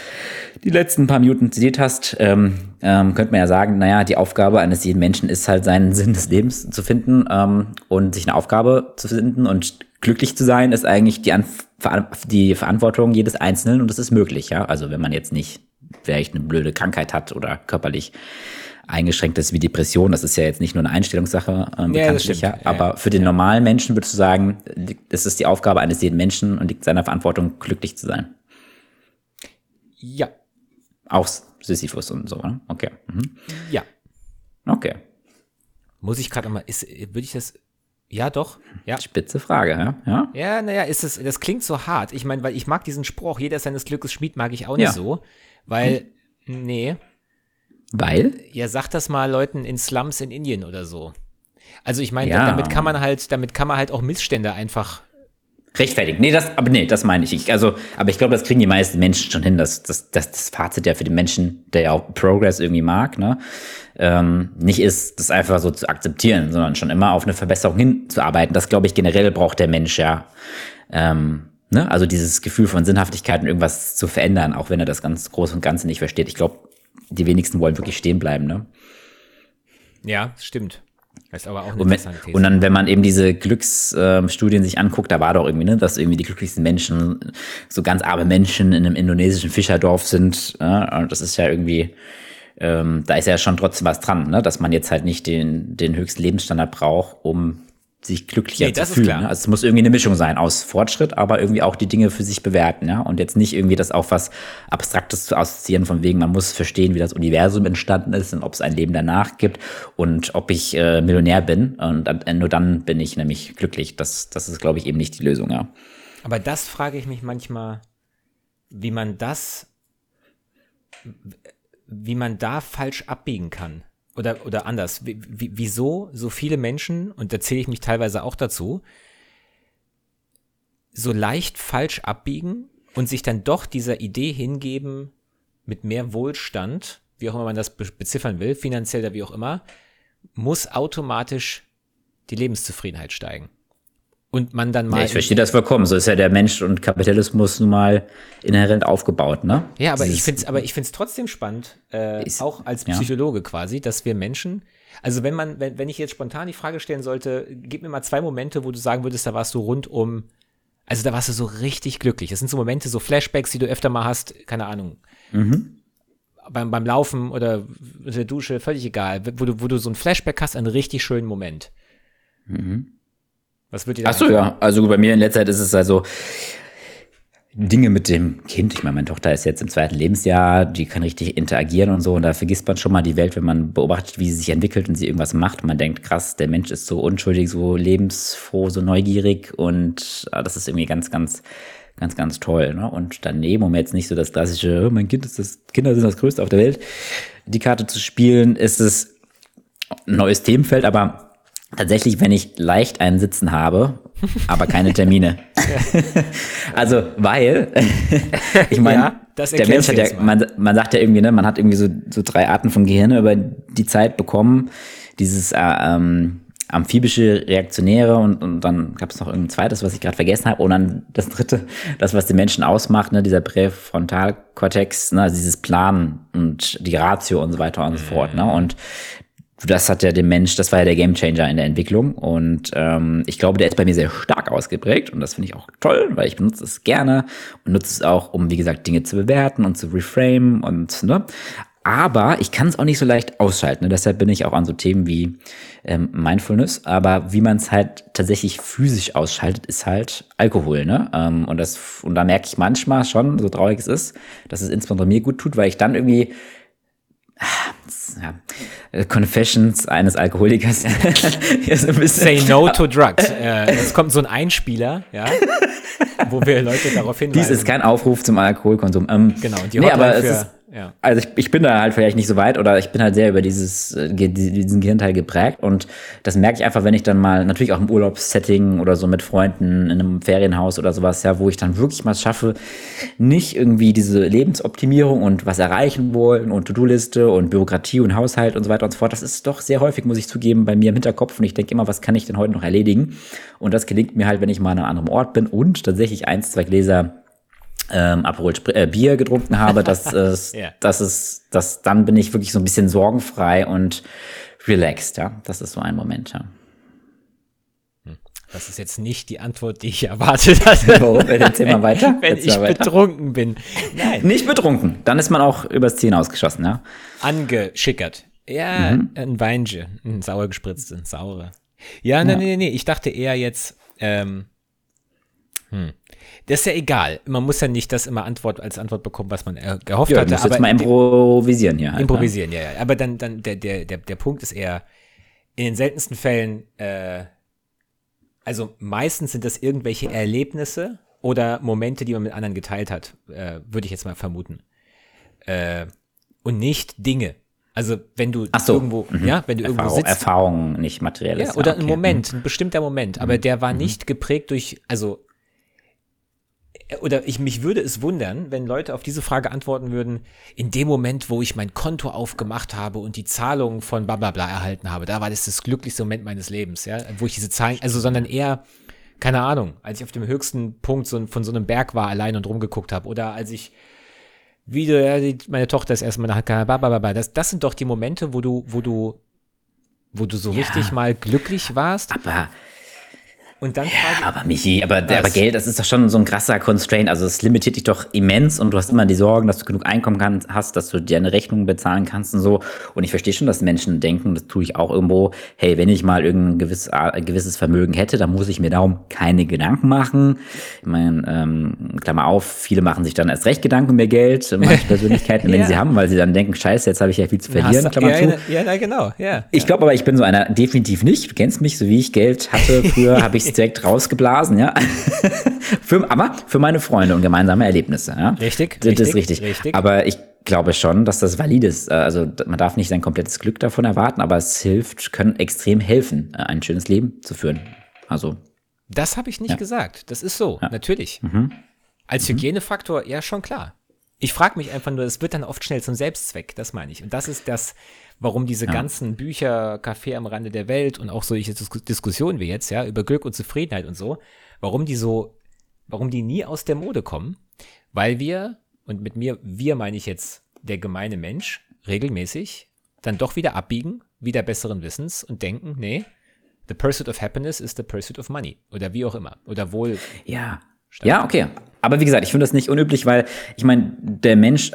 die letzten paar Minuten zitiert hast, ähm, ähm, könnte man ja sagen, naja, die Aufgabe eines jeden Menschen ist halt seinen Sinn des Lebens zu finden ähm, und sich eine Aufgabe zu finden und glücklich zu sein, ist eigentlich die, An Ver die Verantwortung jedes Einzelnen und das ist möglich, ja. Also wenn man jetzt nicht vielleicht eine blöde Krankheit hat oder körperlich eingeschränkt ist wie Depression, das ist ja jetzt nicht nur eine Einstellungssache, ähm, bekanntlich, ja. Aber für den normalen Menschen würdest du sagen, es ist die Aufgabe eines jeden Menschen und liegt seiner Verantwortung, glücklich zu sein. Ja, Auch Sisyphus und so, ne? Okay. Mhm. ja. Okay. Muss ich gerade mal, ist, würde ich das, ja doch, ja. Spitze Frage, ja? Ja? Ja, naja, ist es, das klingt so hart. Ich meine, weil ich mag diesen Spruch, jeder ist seines Glückes Schmied, mag ich auch nicht Ja. so. Weil, nee, Weil? ja, sag das mal Leuten in Slums in Indien oder so. Also ich meine, Ja. damit kann man halt, damit kann man halt auch Missstände einfach. Rechtfertigen. Nee, das, aber nee, das meine ich. ich. Also, aber ich glaube, das kriegen die meisten Menschen schon hin. Das, das, das, das Fazit ja für den Menschen, der ja auch Progress irgendwie mag, ne, ähm, nicht ist, das einfach so zu akzeptieren, sondern schon immer auf eine Verbesserung hinzuarbeiten. Das, glaube ich, generell braucht der Mensch ja. Ähm, ne? Also dieses Gefühl von Sinnhaftigkeit und irgendwas zu verändern, auch wenn er das ganz groß und Ganze nicht versteht. Ich glaube, die wenigsten wollen wirklich stehen bleiben, ne? Ja, stimmt. Das ist aber auch eine Und, wenn, und dann, wenn man eben diese Glücksstudien sich anguckt, da war doch irgendwie, ne, dass irgendwie die glücklichsten Menschen so ganz arme Menschen in einem indonesischen Fischerdorf sind. Ja, und das ist ja irgendwie, ähm, da ist ja schon trotzdem was dran, ne, dass man jetzt halt nicht den, den höchsten Lebensstandard braucht, um sich glücklicher Nee, zu fühlen. Ne? Also es muss irgendwie eine Mischung sein aus Fortschritt, aber irgendwie auch die Dinge für sich bewerten, ja. Und jetzt nicht irgendwie das auf was Abstraktes zu assoziieren, von wegen, man muss verstehen, wie das Universum entstanden ist und ob es ein Leben danach gibt und ob ich äh, Millionär bin. Und dann, nur dann bin ich nämlich glücklich. Das, das ist, glaube ich, eben nicht die Lösung, ja. Aber das frage ich mich manchmal, wie man das, wie man da falsch abbiegen kann. Oder, oder anders. Wie, wie, wieso so viele Menschen, und da zähle ich mich teilweise auch dazu, so leicht falsch abbiegen und sich dann doch dieser Idee hingeben, mit mehr Wohlstand, wie auch immer man das be beziffern will, finanziell oder wie auch immer, muss automatisch die Lebenszufriedenheit steigen. Und man dann mal. ja ich verstehe das vollkommen. So ist ja der Mensch und Kapitalismus nun mal inhärent aufgebaut, ne? Ja, aber ich finde es aber ich find's trotzdem spannend, äh, Ist- auch als ja. Psychologe quasi, dass wir Menschen, also wenn man, wenn, wenn ich jetzt spontan die Frage stellen sollte, gib mir mal zwei Momente, wo du sagen würdest, da warst du rund um, also da warst du so richtig glücklich. Das sind so Momente, so Flashbacks, die du öfter mal hast, keine Ahnung. Mhm. Beim, beim Laufen oder in der Dusche, völlig egal, wo du, wo du so ein Flashback hast, einen richtig schönen Moment. Was wird dir. Ach so, ja. Also bei mir in letzter Zeit ist es also Dinge mit dem Kind. Ich meine, meine Tochter ist jetzt im zweiten Lebensjahr, die kann richtig interagieren und so. Und da vergisst man schon mal die Welt, wenn man beobachtet, wie sie sich entwickelt und sie irgendwas macht. Und man denkt, krass, der Mensch ist so unschuldig, so lebensfroh, so neugierig. Und ah, das ist irgendwie ganz, ganz, ganz, ganz toll. Ne? Und daneben, um jetzt nicht so das klassische, oh, mein Kind ist das, Kinder sind das Größte auf der Welt, die Karte zu spielen, ist es ein neues Themenfeld, aber tatsächlich, wenn ich leicht einen Sitzen habe, aber keine Termine. also, weil, ich meine, Ja, der Mensch hat ja, man, man sagt ja irgendwie, ne, man hat irgendwie so, so drei Arten von Gehirne über die Zeit bekommen. Dieses äh, ähm, amphibische, reaktionäre und, und dann gab es noch irgendein zweites, was ich gerade vergessen habe. Und dann das dritte, das, was den Menschen ausmacht, ne, dieser Präfrontalkortex, ne, also dieses Planen und die Ratio und so weiter und so fort. Ne? Und das hat ja den Mensch, das war ja der Gamechanger in der Entwicklung und ähm, ich glaube, der ist bei mir sehr stark ausgeprägt und das finde ich auch toll, weil ich benutze es gerne und nutze es auch, um wie gesagt Dinge zu bewerten und zu reframe und ne. Aber ich kann es auch nicht so leicht ausschalten. Ne? Deshalb bin ich auch an so Themen wie ähm, Mindfulness. Aber wie man es halt tatsächlich physisch ausschaltet, ist halt Alkohol. Ne? Ähm, und, das, und da merke ich manchmal schon, so traurig es ist, dass es insbesondere mir gut tut, weil ich dann irgendwie ja, äh, Confessions eines Alkoholikers. Ein Say no to drugs. äh, es kommt so ein Einspieler, ja, wo wir Leute darauf hinweisen. Dies ist kein Aufruf zum Alkoholkonsum. Ähm, Genau, und die nee, Hotline aber es für, Also ich, ich bin da halt vielleicht nicht so weit oder ich bin halt sehr über dieses, äh, diesen Gehirnteil geprägt und das merke ich einfach, wenn ich dann mal, natürlich auch im Urlaubssetting oder so mit Freunden in einem Ferienhaus oder sowas, ja, wo ich dann wirklich mal schaffe, nicht irgendwie diese Lebensoptimierung und was erreichen wollen und To-Do-Liste und Bürokratie und Haushalt und so weiter und so fort. Das ist doch sehr häufig, muss ich zugeben, bei mir im Hinterkopf und ich denke immer, was kann ich denn heute noch erledigen? Und das gelingt mir halt, wenn ich mal an einem anderen Ort bin und tatsächlich eins, zwei Gläser ähm, Aperol äh, Bier getrunken habe, dass es, ja. dass es, dass dann bin ich wirklich so ein bisschen sorgenfrei und relaxed, ja. Das ist so ein Moment, ja. Hm. Das ist jetzt nicht die Antwort, die ich erwartet hatte. Oh, erzähl mal weiter. Wenn ich weiter. betrunken bin. Nein. Nicht betrunken. Dann ist man auch übers Ziel ausgeschossen, ja. Angeschickert. Ja, mhm. ein Weinje. Ein sauer gespritzte, saure. Ja, ja. nee, nee, nee. Ich dachte eher jetzt, ähm, hm. Das ist ja egal. Man muss ja nicht das immer Antwort als Antwort bekommen, was man äh, gehofft ja, hatte. Ja, jetzt mal improvisieren hier. Halt, ne? improvisieren, ne? ja, ja. Aber dann, dann der, der, der, der Punkt ist eher, in den seltensten Fällen, äh, also meistens sind das irgendwelche Erlebnisse oder Momente, die man mit anderen geteilt hat, äh, würde ich jetzt mal vermuten. Äh, und nicht Dinge. Also wenn du so. irgendwo, mhm. ja, wenn du Erfahrung, irgendwo sitzt. Erfahrung, nicht materielles. Ja, oder okay. ein Moment, mhm. ein bestimmter Moment, aber mhm. der war mhm. nicht geprägt durch, also oder ich mich würde es wundern, wenn Leute auf diese Frage antworten würden, in dem Moment, wo ich mein Konto aufgemacht habe und die Zahlung von bla bla bla erhalten habe, da war das das glücklichste Moment meines Lebens, ja, wo ich diese Zahlen, also sondern eher, keine Ahnung, als ich auf dem höchsten Punkt so, von so einem Berg war allein und rumgeguckt habe oder als ich wieder, ja, meine Tochter ist erstmal nach bla das, das sind doch die Momente, wo du, wo du, wo du so ja, richtig mal glücklich warst. Aber und dann ja, aber Michi, aber, aber Geld, das ist doch schon so ein krasser Constraint. Also es limitiert dich doch immens und du hast immer die Sorgen, dass du genug Einkommen kann, hast, dass du dir eine Rechnung bezahlen kannst und so. Und ich verstehe schon, dass Menschen denken, das tue ich auch irgendwo, hey, wenn ich mal irgendein gewiss, äh, gewisses Vermögen hätte, dann muss ich mir darum keine Gedanken machen. Ich meine, ähm, Klammer auf, viele machen sich dann erst recht Gedanken um ihr Geld, manche Persönlichkeiten, wenn ja. sie haben, weil sie dann denken, scheiße, jetzt habe ich ja viel zu verlieren, Klammer ja, zu. Ja, ja, genau, ja. Ich glaube aber, ich bin so einer definitiv nicht. Du kennst mich, so wie ich Geld hatte früher, habe ich direkt rausgeblasen, ja. für, aber für meine Freunde und gemeinsame Erlebnisse, ja. Richtig, das richtig, ist richtig. richtig. Aber ich glaube schon, dass das valid ist. Also man darf nicht sein komplettes Glück davon erwarten, aber es hilft, können extrem helfen, äh, ein schönes Leben zu führen. Also. Das habe ich nicht ja. gesagt. Das ist so, ja. natürlich. Mhm. Als mhm. Hygienefaktor, ja, schon klar. Ich frage mich einfach nur, es wird dann oft schnell zum Selbstzweck, das meine ich. Und das ist das, warum diese ja. ganzen Bücher, Café am Rande der Welt und auch solche Dis Diskussionen wie jetzt, ja, über Glück und Zufriedenheit und so, warum die so, warum die nie aus der Mode kommen, weil wir, und mit mir, wir meine ich jetzt der gemeine Mensch, regelmäßig dann doch wieder abbiegen, wieder besseren Wissens und denken, nee, the pursuit of happiness is the pursuit of money. Oder wie auch immer. Oder wohl. Ja. Ja, okay. Aber wie gesagt, ich finde das nicht unüblich, weil ich meine, der Mensch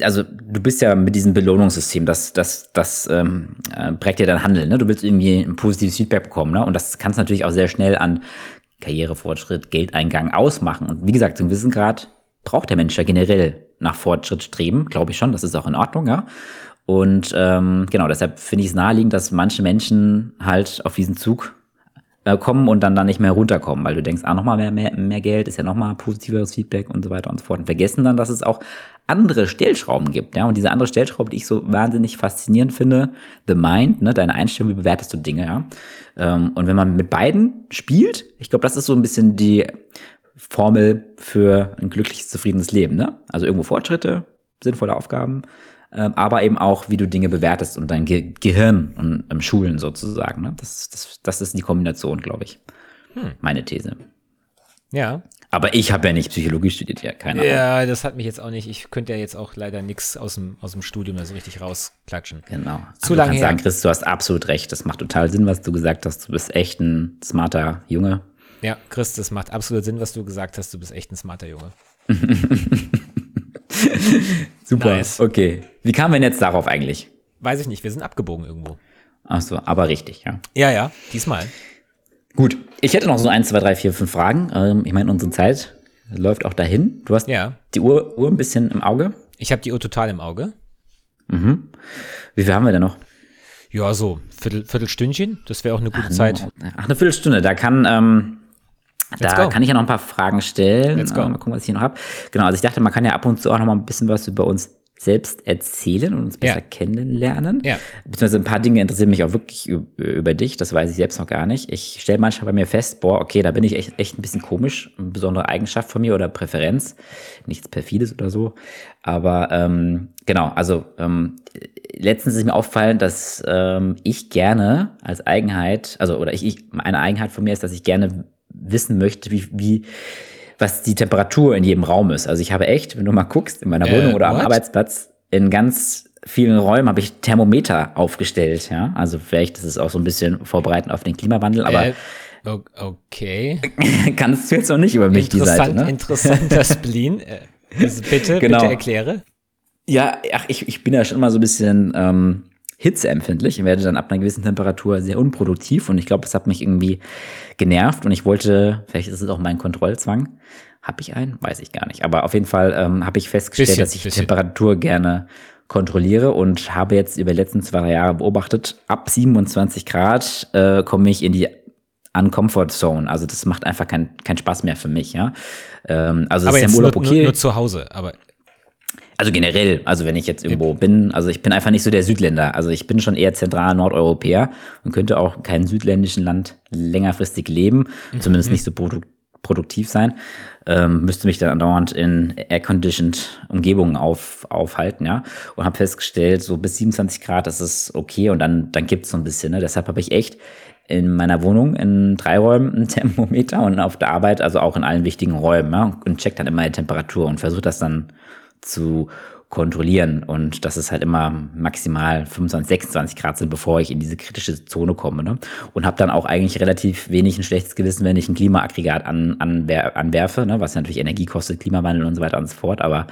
also du bist ja mit diesem Belohnungssystem, das, das, das ähm, äh, prägt ja dein Handeln. Ne? Du willst irgendwie ein positives Feedback bekommen. Ne? Und das kannst du natürlich auch sehr schnell an Karrierefortschritt, Geldeingang ausmachen. Und wie gesagt, zum gewissen Grad braucht der Mensch ja generell nach Fortschritt streben, glaube ich schon. Das ist auch in Ordnung, ja. Und ähm, genau, deshalb finde ich es naheliegend, dass manche Menschen halt auf diesen Zug äh, kommen und dann da nicht mehr runterkommen, weil du denkst, ah, nochmal mehr, mehr, mehr Geld ist ja nochmal positiveres Feedback und so weiter und so fort. Und vergessen dann, dass es auch andere Stellschrauben gibt, ja. Und diese andere Stellschraube, die ich so wahnsinnig faszinierend finde, the mind, ne, deine Einstellung, wie bewertest du Dinge, ja. Ähm, und wenn man mit beiden spielt, ich glaube, das ist so ein bisschen die Formel für ein glückliches, zufriedenes Leben, ne? Also irgendwo Fortschritte, sinnvolle Aufgaben, aber eben auch, wie du Dinge bewertest und dein Ge Gehirn und ähm, Schulen sozusagen. Ne? Das, das, das ist die Kombination, glaube ich. Hm. Meine These. Ja. Aber ich habe ja nicht Psychologie studiert, ja, keine Ahnung. Ja, das hat mich jetzt auch nicht. Ich könnte ja jetzt auch leider nichts aus dem, aus dem Studium da so richtig rausklatschen. Genau. Zu lange her. sagen, Chris, du hast absolut recht. Das macht total Sinn, was du gesagt hast. Du bist echt ein smarter Junge. Ja, Chris, das macht absolut Sinn, was du gesagt hast. Du bist echt ein smarter Junge. Super. Nice. Okay. Wie kamen wir denn jetzt darauf eigentlich? Weiß ich nicht. Wir sind abgebogen irgendwo. Ach so, aber richtig, ja. Ja, ja, diesmal. Gut. Ich hätte noch so eins, zwei, drei, vier, fünf Fragen. Ähm, ich meine, unsere Zeit läuft auch dahin. Du hast ja. die Uhr, Uhr ein bisschen im Auge. Ich habe die Uhr total im Auge. Mhm. Wie viel haben wir denn noch? Ja, so Viertel, Viertelstündchen. Das wäre auch eine gute ach, Zeit. Ach, eine Viertelstunde. Da kann ähm, da go. kann ich ja noch ein paar Fragen stellen. Let's go. Mal gucken, was ich hier noch habe. Genau, also ich dachte, man kann ja ab und zu auch noch mal ein bisschen was über uns selbst erzählen und uns besser Ja. kennenlernen. Ja. Beziehungsweise ein paar Dinge interessieren mich auch wirklich über dich, das weiß ich selbst noch gar nicht. Ich stelle manchmal bei mir fest, boah, okay, da bin ich echt, echt ein bisschen komisch, eine besondere Eigenschaft von mir oder Präferenz. Nichts perfides oder so. Aber ähm, genau, also ähm, letztens ist mir aufgefallen, dass ähm, ich gerne als Eigenheit, also oder ich, ich, eine Eigenheit von mir ist, dass ich gerne wissen möchte, wie, wie was die Temperatur in jedem Raum ist. Also ich habe echt, wenn du mal guckst, in meiner Äh, Wohnung oder am? Arbeitsplatz, in ganz vielen Räumen habe ich Thermometer aufgestellt, ja. Also vielleicht ist es auch so ein bisschen vorbereitend auf den Klimawandel, aber Äh, okay. kannst du jetzt noch nicht über mich die Seite, ne? interessanter Spleen. Äh, also bitte, Genau. bitte erkläre. Ja, ach, ich, ich bin ja schon immer so ein bisschen ähm, hitzeempfindlich und werde dann ab einer gewissen Temperatur sehr unproduktiv und ich glaube, das hat mich irgendwie genervt und ich wollte, vielleicht ist es auch mein Kontrollzwang. Habe ich einen? Weiß ich gar nicht. Aber auf jeden Fall ähm, habe ich festgestellt, Bisschen, dass ich die bisschen. Temperatur gerne kontrolliere und habe jetzt über die letzten zwei Jahre beobachtet, ab 27 Grad äh, komme ich in die Uncomfort Zone. Also das macht einfach keinen keinen Spaß mehr für mich, ja. Ähm, also Aber ist ja jetzt im Urlaub nur, okay. nur, nur zu Hause. Aber Also generell, also wenn ich jetzt irgendwo bin, also ich bin einfach nicht so der Südländer. Also ich bin schon eher zentral Nordeuropäer und könnte auch in keinem südländischen Land längerfristig leben, zumindest nicht so produ produktiv sein. Ähm, müsste mich dann andauernd in air-conditioned Umgebungen auf, aufhalten, ja. Und habe festgestellt, so bis 27 Grad, das ist okay und dann, dann gibt's so ein bisschen, ne. Deshalb habe ich echt in meiner Wohnung in drei Räumen ein Thermometer und auf der Arbeit, also auch in allen wichtigen Räumen, ja, und check dann immer die Temperatur und versuche das dann zu kontrollieren und dass es halt immer maximal 25, 26 Grad sind, bevor ich in diese kritische Zone komme. Ne? Und habe dann auch eigentlich relativ wenig ein schlechtes Gewissen, wenn ich ein Klimaaggregat an, anwer, anwerfe, ne? was natürlich Energie kostet, Klimawandel und so weiter und so fort. Aber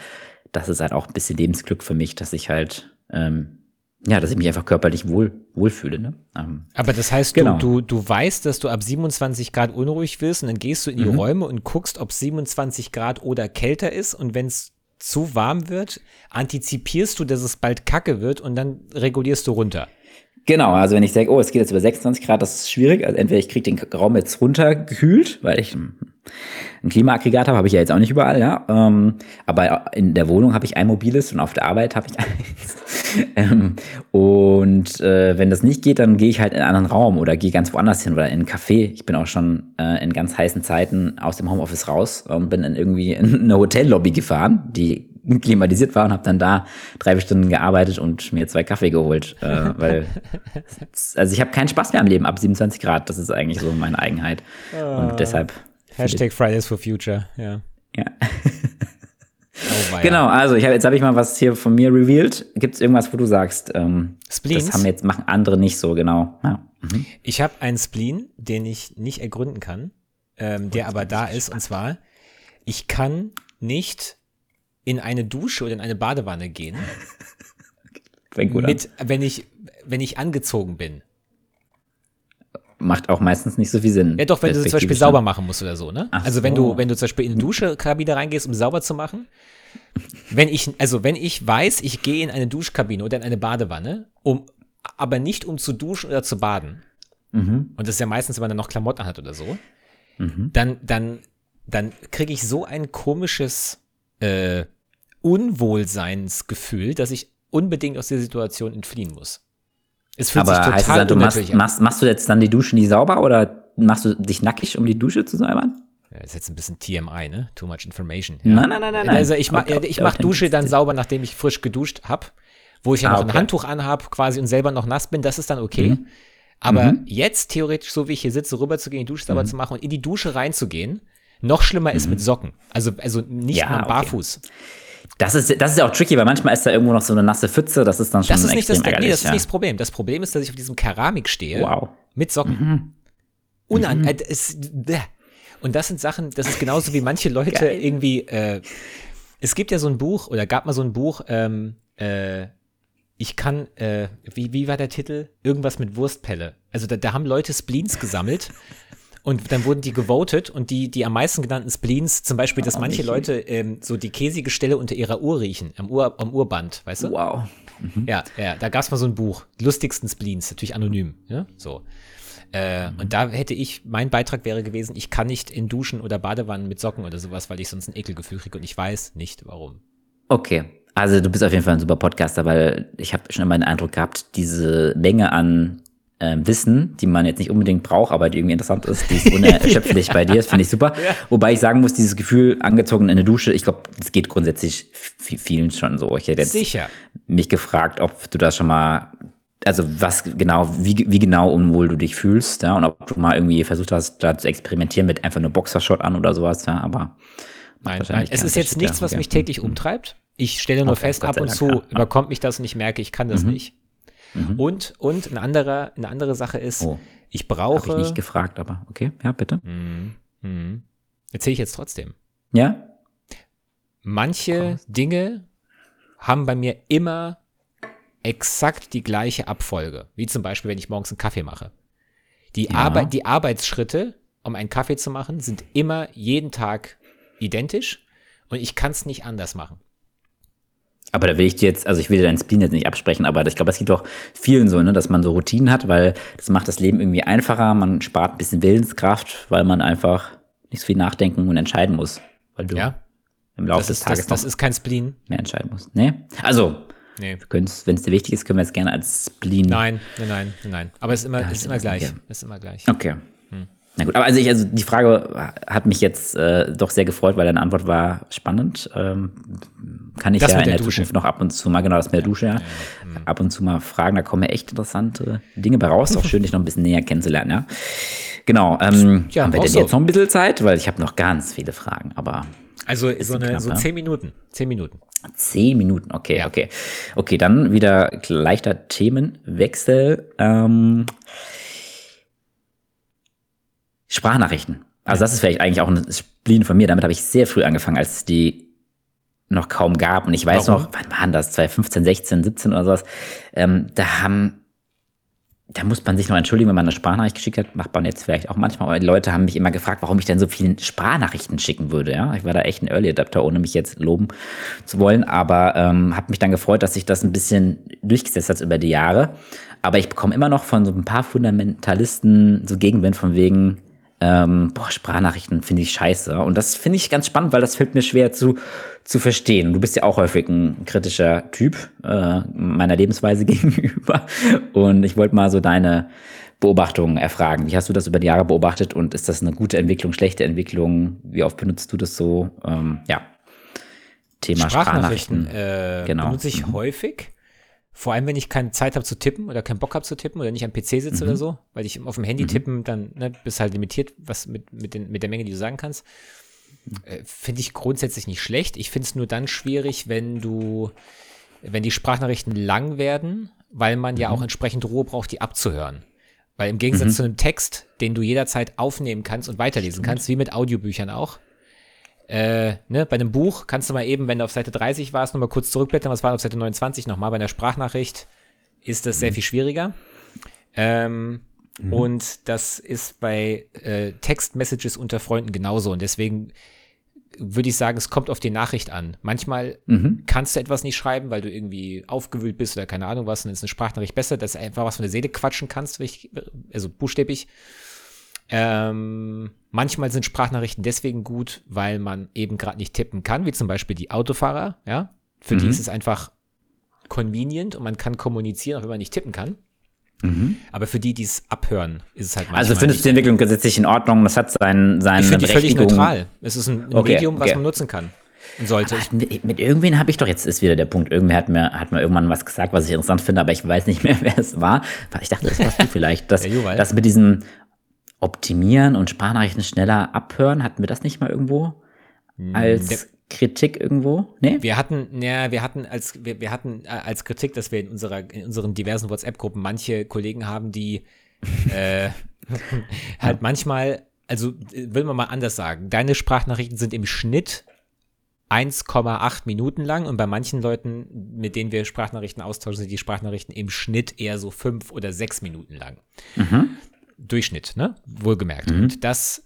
das ist halt auch ein bisschen Lebensglück für mich, dass ich halt, ähm, ja, dass ich mich einfach körperlich wohl, wohlfühle. Ne? Ähm, Aber das heißt, Genau. du, du, du weißt, dass du ab 27 Grad unruhig wirst und dann gehst du in die Mhm. Räume und guckst, ob 27 Grad oder kälter ist und wenn es zu warm wird, antizipierst du, dass es bald kacke wird und dann regulierst du runter. Genau, also wenn ich sage, oh, es geht jetzt über 26 Grad, das ist schwierig. Also entweder ich kriege den Raum jetzt runtergekühlt, weil ich ein Klimaaggregat habe, habe ich ja jetzt auch nicht überall, ja. Ähm, aber in der Wohnung habe ich ein mobiles und auf der Arbeit habe ich eins. ähm, und äh, wenn das nicht geht, dann gehe ich halt in einen anderen Raum oder gehe ganz woanders hin oder in einen Café. Ich bin auch schon äh, in ganz heißen Zeiten aus dem Homeoffice raus und bin in irgendwie in eine Hotellobby gefahren, die klimatisiert war und habe dann da drei Stunden gearbeitet und mir zwei Kaffee geholt, äh, weil also ich habe keinen Spaß mehr am Leben ab 27 Grad. Das ist eigentlich so meine Eigenheit und deshalb Hashtag Fridays for Future, ja. ja. Oh. Genau, also ich hab, jetzt habe ich mal was hier von mir revealed. Gibt es irgendwas, wo du sagst, ähm, das haben jetzt machen andere nicht so genau. Ja. Ich habe einen Spleen, den ich nicht ergründen kann, ähm, der aber da ist. Und zwar, ich kann nicht in eine Dusche oder in eine Badewanne gehen, mit, wenn ich, wenn ich angezogen bin. Macht auch meistens nicht so viel Sinn. Ja, doch, wenn du zum Beispiel sauber machen musst oder so, ne? Ach also wenn so. du, wenn du zum Beispiel in eine Duschkabine reingehst, um sauber zu machen. Wenn ich, also wenn ich weiß, ich gehe in eine Duschkabine oder in eine Badewanne, um, aber nicht um zu duschen oder zu baden. Mhm. Und das ist ja meistens, wenn man dann noch Klamotten hat oder so. Dann, dann, dann kriege ich so ein komisches äh, Unwohlseinsgefühl, dass ich unbedingt aus der Situation entfliehen muss. Es fühlt Aber sich heißt total das, du machst, machst, machst du jetzt dann die Duschen nie sauber oder machst du dich nackig, um die Dusche zu säubern? Ja, das ist jetzt ein bisschen TMI, ne? Too much information. Nein, nein, nein, nein, nein. Also ich mach, Okay, ich mach okay. Dusche dann sauber, nachdem ich frisch geduscht hab, wo ich ja Ah, noch ein okay. Handtuch anhab, quasi und selber noch nass bin, das ist dann okay. Mhm. Aber jetzt theoretisch, so wie ich hier sitze, rüber zu gehen, die Dusche Mhm. sauber zu machen und in die Dusche reinzugehen, noch schlimmer ist mit Socken. Also, also nicht Ja, mal okay. Das ist, das ist ja auch tricky, weil manchmal ist da irgendwo noch so eine nasse Pfütze, das ist dann schon Das ist nicht das, nee, das ist ärgerlich, nicht das Problem. Das Problem ist, dass ich auf diesem Keramik stehe. Wow. Mit Socken. Unan äh, es, und das sind Sachen, das ist genauso wie manche Leute Geil. irgendwie, äh, es gibt ja so ein Buch, oder gab mal so ein Buch, ähm, äh, ich kann, äh, wie, wie war der Titel? Irgendwas mit Wurstpelle. Also da, da haben Leute Spleens gesammelt und dann wurden die gewotet und die, die am meisten genannten Spleens, zum Beispiel, dass manche Leute ähm, so die käsige Stelle unter ihrer Uhr riechen, am, Uhr, am Uhrband, weißt du? Wow. Ja, ja, da gab's mal so ein Buch, lustigsten Spleens, natürlich anonym, ja, so. Äh, Und da hätte ich, mein Beitrag wäre gewesen, ich kann nicht in Duschen oder Badewannen mit Socken oder sowas, weil ich sonst ein Ekelgefühl kriege und ich weiß nicht warum. Okay. Also du bist auf jeden Fall ein super Podcaster, weil ich habe schon immer den Eindruck gehabt, diese Menge an äh, Wissen, die man jetzt nicht unbedingt braucht, aber die irgendwie interessant ist, die ist unerschöpflich bei dir, das finde ich super. Ja. Wobei ich sagen muss, dieses Gefühl, angezogen in der Dusche, ich glaube, das geht grundsätzlich vielen schon so. Ich hätte jetzt Sicher. mich gefragt, ob du das schon mal also was genau, wie, wie genau unwohl du dich fühlst, ja, und ob du mal irgendwie versucht hast, da zu experimentieren mit einfach nur Boxershot an oder sowas, ja, aber nein, nein es ist jetzt nichts, was mich täglich umtreibt. Ich stelle nur okay, fest, ab und zu überkommt mich das und ich merke, ich kann das mhm. nicht. Mhm. Und, und eine andere, eine andere Sache ist, oh. ich brauche. Habe ich nicht gefragt, aber okay, ja, bitte. Mhm. Mhm. Erzähle ich jetzt trotzdem. Ja. Manche oh. Dinge haben bei mir immer exakt die gleiche Abfolge. Wie zum Beispiel, wenn ich morgens einen Kaffee mache. Die, ja. Arbeit, die Arbeitsschritte, um einen Kaffee zu machen, sind immer jeden Tag identisch und ich kann es nicht anders machen. Aber da will ich dir jetzt, also ich will dir deinen Spleen jetzt nicht absprechen, aber ich glaube, es gibt auch vielen so, ne, dass man so Routinen hat, weil das macht das Leben irgendwie einfacher, man spart ein bisschen Willenskraft, weil man einfach nicht so viel nachdenken und entscheiden muss. Weil du ja. im Laufe des Tages das, das ist kein Spleen. mehr entscheiden musst. Nee? Also, Nee. Wenn es dir wichtig ist, können wir es gerne als Spleen. Nein, nein, nein, nein. Aber es ist immer, ja, ist immer gleich. Okay. Ist immer gleich. Okay. Hm. Na gut, aber also, ich, also die Frage hat mich jetzt äh, doch sehr gefreut, weil deine Antwort war spannend. Ähm, kann ich das ja in der, der Zukunft noch ab und zu mal, genau das mit der Dusche, ja, ja, ab und zu mal fragen. Da kommen ja echt interessante Dinge bei raus. Auch schön, dich noch ein bisschen näher kennenzulernen, ja. Genau. Ähm, ja, haben wir denn so. jetzt noch ein bisschen Zeit? Weil ich habe noch ganz viele Fragen, aber. Also so, eine, knapp, so zehn Minuten. Zehn Minuten. Zehn Minuten, okay, ja. okay. Okay, dann wieder leichter Themenwechsel. Ähm, Sprachnachrichten. Also das ist vielleicht eigentlich auch ein Spleen von mir. Damit habe ich sehr früh angefangen, als die noch kaum gab. Und ich weiß Warum? noch, wann waren das? 2015, 16, 17 oder sowas. Ähm, da haben da muss man sich noch entschuldigen, wenn man eine Sprachnachricht geschickt hat, macht man jetzt vielleicht auch manchmal, aber die Leute haben mich immer gefragt, warum ich denn so viele Sprachnachrichten schicken würde. Ja, ich war da echt ein Early Adapter, ohne mich jetzt loben zu wollen, aber ähm, habe mich dann gefreut, dass sich das ein bisschen durchgesetzt hat über die Jahre. Aber ich bekomme immer noch von so ein paar Fundamentalisten so Gegenwind von wegen, ähm, boah, Sprachnachrichten finde ich scheiße. Und das finde ich ganz spannend, weil das fällt mir schwer zu, zu verstehen. Du bist ja auch häufig ein kritischer Typ äh, meiner Lebensweise gegenüber. Und ich wollte mal so deine Beobachtungen erfragen. Wie hast du das über die Jahre beobachtet und ist das eine gute Entwicklung, schlechte Entwicklung? Wie oft benutzt du das so? Ähm, ja. Thema Sprachnachrichten, Sprachnachrichten äh, genau. benutze ich mhm. häufig. Vor allem, wenn ich keine Zeit habe zu tippen oder keinen Bock habe zu tippen oder nicht am PC sitze mhm. oder so, weil ich auf dem Handy mhm. tippen, dann ne, bist halt limitiert, was mit, mit, den, mit der Menge, die du sagen kannst. Äh, finde ich grundsätzlich nicht schlecht. Ich finde es nur dann schwierig, wenn du, wenn die Sprachnachrichten lang werden, weil man mhm. ja auch entsprechend Ruhe braucht, die abzuhören. Weil im Gegensatz mhm. zu einem Text, den du jederzeit aufnehmen kannst und weiterlesen kannst, wie mit Audiobüchern auch, äh, ne, bei einem Buch kannst du mal eben, wenn du auf Seite 30 warst, nochmal kurz zurückblättern, was war auf Seite 29 nochmal. Bei einer Sprachnachricht ist das sehr mhm. viel schwieriger. Ähm, mhm. Und das ist bei äh, Textmessages unter Freunden genauso. Und deswegen würde ich sagen, es kommt auf die Nachricht an. Manchmal mhm. kannst du etwas nicht schreiben, weil du irgendwie aufgewühlt bist oder keine Ahnung was, und dann ist eine Sprachnachricht besser, dass du einfach was von der Seele quatschen kannst, also buchstäblich. Ähm, manchmal sind Sprachnachrichten deswegen gut, weil man eben gerade nicht tippen kann, wie zum Beispiel die Autofahrer, ja. Für mhm. die ist es einfach convenient und man kann kommunizieren, auch wenn man nicht tippen kann. Mhm. Aber für die, die es abhören, ist es halt manchmal Also findest du die Entwicklung gesetzlich in Ordnung? Das hat sein, seine Ich finde die völlig neutral. Es ist ein, ein okay, Medium, was okay. man nutzen kann. Und sollte. Mit, mit irgendwen habe ich doch, jetzt ist wieder der Punkt, irgendwer hat mir, hat mir irgendwann was gesagt, was ich interessant finde, aber ich weiß nicht mehr, wer es war. Ich dachte, das warst du vielleicht. Das, das mit diesem Optimieren und Sprachnachrichten schneller abhören, hatten wir das nicht mal irgendwo? Hm, als der, Kritik irgendwo? Nee? Wir hatten, ja, wir hatten als, wir, wir hatten äh, als Kritik, dass wir in unserer, in unseren diversen WhatsApp-Gruppen manche Kollegen haben, die äh, halt manchmal, also will man mal anders sagen, deine Sprachnachrichten sind im Schnitt 1,8 Minuten lang und bei manchen Leuten, mit denen wir Sprachnachrichten austauschen, sind die Sprachnachrichten im Schnitt eher so fünf oder sechs Minuten lang. Mhm. Durchschnitt, ne? Wohlgemerkt. Mhm. Und das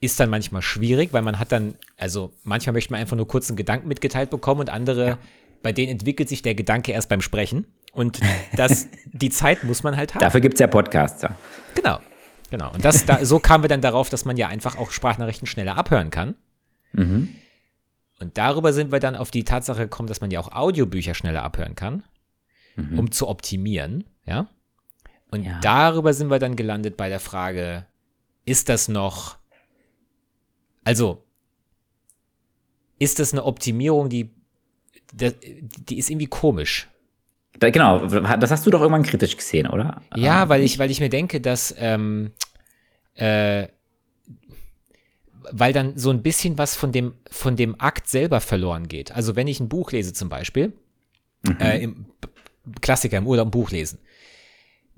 ist dann manchmal schwierig, weil man hat dann, also manchmal möchte man einfach nur kurz einen Gedanken mitgeteilt bekommen und andere, ja. bei denen entwickelt sich der Gedanke erst beim Sprechen. Und das, die Zeit muss man halt haben. Dafür gibt es ja Podcasts, ja. Genau, genau. Und das, da, so kamen wir dann darauf, dass man ja einfach auch Sprachnachrichten schneller abhören kann. Mhm. Und darüber sind wir dann auf die Tatsache gekommen, dass man ja auch Audiobücher schneller abhören kann, mhm. um zu optimieren, ja. Und ja. darüber sind wir dann gelandet bei der Frage, ist das noch, also, ist das eine Optimierung, die, die ist irgendwie komisch. Da, genau, das hast du doch irgendwann kritisch gesehen, oder? Ja, ähm, weil ich, weil ich mir denke, dass, ähm, äh, weil dann so ein bisschen was von dem, von dem Akt selber verloren geht. Also wenn ich ein Buch lese zum Beispiel, mhm. äh, im Klassiker im Urlaub ein Buch lesen,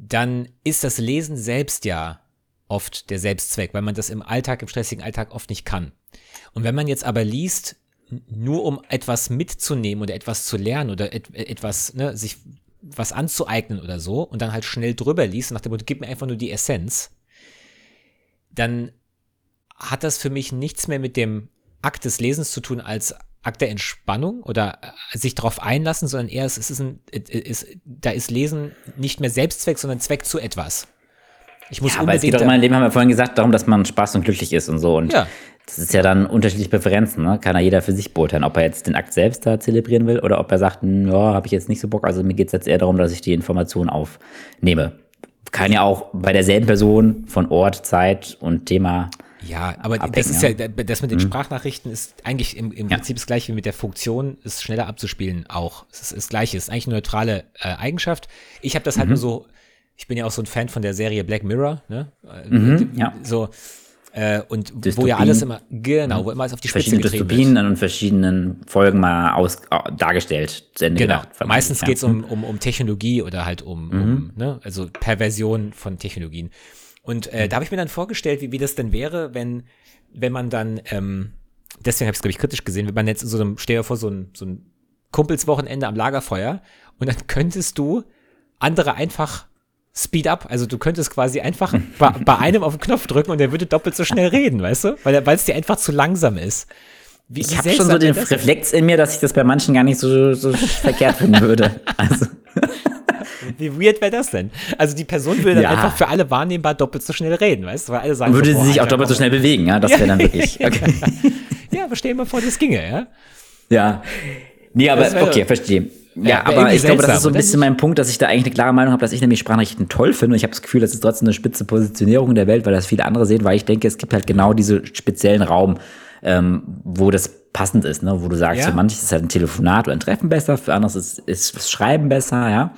dann ist das Lesen selbst ja oft der Selbstzweck, weil man das im Alltag, im stressigen Alltag oft nicht kann. Und wenn man jetzt aber liest, nur um etwas mitzunehmen oder etwas zu lernen oder et etwas, ne, sich was anzueignen oder so und dann halt schnell drüber liest, nach dem Motto, gib mir einfach nur die Essenz, dann hat das für mich nichts mehr mit dem Akt des Lesens zu tun als Akt der Entspannung oder äh, sich darauf einlassen, sondern eher es ist ein, ist, da ist Lesen nicht mehr Selbstzweck, sondern Zweck zu etwas. Ich muss ja, aber es geht doch immer in dem haben wir vorhin gesagt, darum, dass man Spaß und glücklich ist und so. Und ja. das ist ja dann unterschiedliche Präferenzen, ne? Kann ja jeder für sich beurteilen, ob er jetzt den Akt selbst da zelebrieren will oder ob er sagt, hm, ja, habe ich jetzt nicht so Bock. Also mir geht es jetzt eher darum, dass ich die Information aufnehme. Kann ja auch bei derselben Person von Ort, Zeit und Thema ja, aber abhängen, das ist ja, das mit den mhm. Sprachnachrichten ist eigentlich im, im ja. Prinzip das gleiche wie mit der Funktion, es schneller abzuspielen auch. Es ist das gleiche, es ist eigentlich eine neutrale äh, Eigenschaft. Ich habe das halt mhm. nur so, ich bin ja auch so ein Fan von der Serie Black Mirror, ne? Mhm, ja. So, äh, und Dystopien. wo ja alles immer, genau, wo immer alles auf die Spitze getrieben Dystopien wird. und verschiedenen Folgen mal aus, äh, dargestellt, zu Ende genau. gedacht. Meistens ja. geht es um, um, um Technologie oder halt um, mhm. um ne? also Perversion von Technologien. Und äh, da habe ich mir dann vorgestellt, wie, wie das denn wäre, wenn, wenn man dann, ähm, deswegen habe ich es, glaube ich, kritisch gesehen, wenn man jetzt so einem, stell dir vor, so ein, so ein Kumpelswochenende am Lagerfeuer und dann könntest du andere einfach Speed up, also du könntest quasi einfach bei, bei einem auf den Knopf drücken und der würde doppelt so schnell reden, weißt du? Weil es dir einfach zu langsam ist. Wie, ich habe schon so den Reflex in mir, dass ich das bei manchen gar nicht so, so verkehrt finden würde. Also. Wie weird wäre das denn? Also die Person würde dann ja. einfach für alle wahrnehmbar doppelt so schnell reden, weißt du? Weil alle sagen würde so, sie sich auch doppelt so schnell bewegen, ja? Das wäre dann wirklich. Okay. ja, aber stell dir mal vor, das ginge, ja? Ja. Nee, aber okay, verstehe. Ja, aber ich glaube, das ist so ein bisschen mein Punkt, dass ich da eigentlich eine klare Meinung habe, dass ich nämlich Sprachnachrichten toll finde. Und ich habe das Gefühl, das ist trotzdem eine spitze Positionierung in der Welt, weil das viele andere sehen, weil ich denke, es gibt halt genau diese speziellen Raum, ähm, wo das passend ist, ne? wo du sagst, ja. für manches ist halt ein Telefonat oder ein Treffen besser, für anderes ist, ist das Schreiben besser, ja.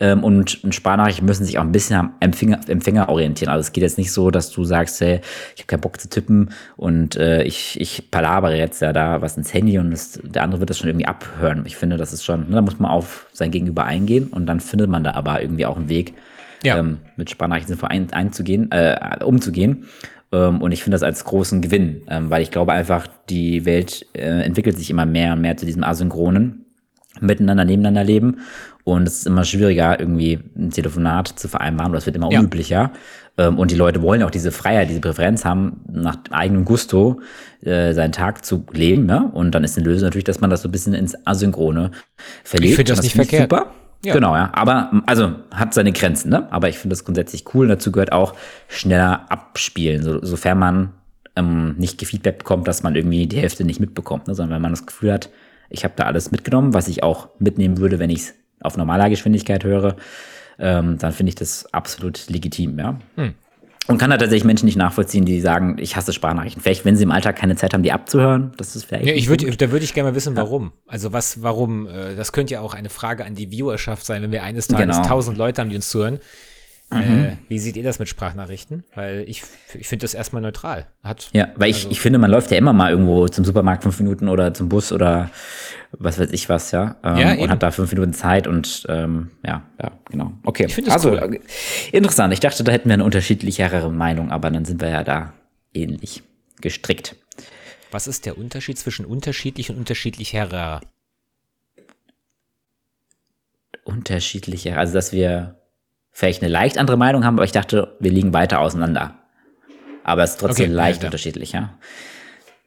Ähm, und, und Sparnachrichten müssen sich auch ein bisschen am Empfänger, Empfänger orientieren. Also es geht jetzt nicht so, dass du sagst, hey, ich habe keinen Bock zu tippen und äh, ich, ich palabere jetzt ja da was ins Handy und das, der andere wird das schon irgendwie abhören. Ich finde, das ist schon, ne, da muss man auf sein Gegenüber eingehen und dann findet man da aber irgendwie auch einen Weg, ja. ähm, mit Sparnachrichten ein, einzugehen, äh, umzugehen. Ähm, und ich finde das als großen Gewinn, ähm, weil ich glaube einfach, die Welt äh, entwickelt sich immer mehr und mehr zu diesem asynchronen miteinander nebeneinander leben und es ist immer schwieriger, irgendwie ein Telefonat zu vereinbaren, oder es wird immer ja. unüblicher. Ähm, und die Leute wollen auch diese Freiheit, diese Präferenz haben, nach eigenem Gusto äh, seinen Tag zu leben. Ne? Und dann ist eine Lösung natürlich, dass man das so ein bisschen ins Asynchrone verlegt. Ich finde das, das, nicht find verkehrt. Super. Ja. Genau, ja. Aber, also, hat seine Grenzen, ne? Aber ich finde das grundsätzlich cool. Und dazu gehört auch schneller abspielen, so, sofern man ähm, nicht gefeedback bekommt, dass man irgendwie die Hälfte nicht mitbekommt, ne? sondern wenn man das Gefühl hat, ich habe da alles mitgenommen, was ich auch mitnehmen würde, wenn ich es auf normaler Geschwindigkeit höre, ähm, dann finde ich das absolut legitim, ja. Hm. Und kann da tatsächlich Menschen nicht nachvollziehen, die sagen, ich hasse Sprachnachrichten. Vielleicht, wenn sie im Alltag keine Zeit haben, die abzuhören, das ist vielleicht. Ja, ich würde, da würde ich gerne mal wissen, warum. Also was, warum? Äh, das könnte ja auch eine Frage an die Viewerschaft sein, wenn wir eines Tages genau. tausend Leute haben, die uns zuhören. Mhm. Äh, wie seht ihr das mit Sprachnachrichten? Weil ich, ich finde das erstmal neutral. Hat, ja, weil also ich, ich finde, man läuft ja immer mal irgendwo zum Supermarkt fünf Minuten oder zum Bus oder was weiß ich was, ja. Ähm, ja und hat da fünf Minuten Zeit und ähm, ja, ja, genau. Okay. Ich finde also, cool. interessant. Ich dachte, da hätten wir eine unterschiedlichere Meinung, aber dann sind wir ja da ähnlich gestrickt. Was ist der Unterschied zwischen unterschiedlich und unterschiedlicherer? Unterschiedlicher, also dass wir vielleicht eine leicht andere Meinung haben, aber ich dachte, wir liegen weiter auseinander. Aber es ist trotzdem okay, leicht ja, unterschiedlich, ja.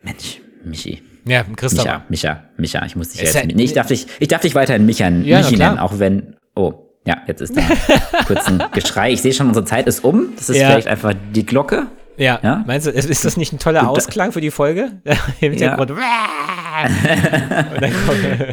Mensch, Michi. Ja, Christoph. Micha, Micha, Micha, ich muss dich jetzt, nee, ich darf dich, ich darf dich weiterhin Micha, ja, Michi nennen, auch wenn, oh, ja, jetzt ist da kurz ein Geschrei. Ich sehe schon, unsere Zeit ist um. Das ist ja. vielleicht einfach die Glocke. Ja, Ja? meinst du, ist das nicht ein toller Ausklang für die Folge? Im Ja. Hintergrund.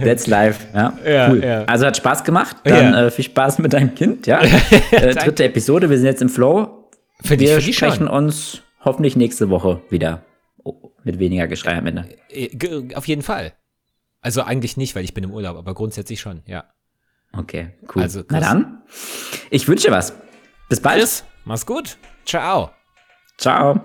That's live. Ja, Ja, cool. ja. Also hat Spaß gemacht. Dann äh, viel Spaß mit deinem Kind. Ja. äh, dritte Episode. Wir sind jetzt im Flow. Ich- Wir finde ich sprechen schon. uns hoffentlich nächste Woche wieder. Oh, mit weniger Geschrei am Ende. Äh, ge- auf jeden Fall. Also eigentlich nicht, weil ich bin im Urlaub, aber grundsätzlich schon, ja. Okay, cool. Also, Na dann, ich wünsche was. Bis bald. Chris, mach's gut. Ciao. Ciao.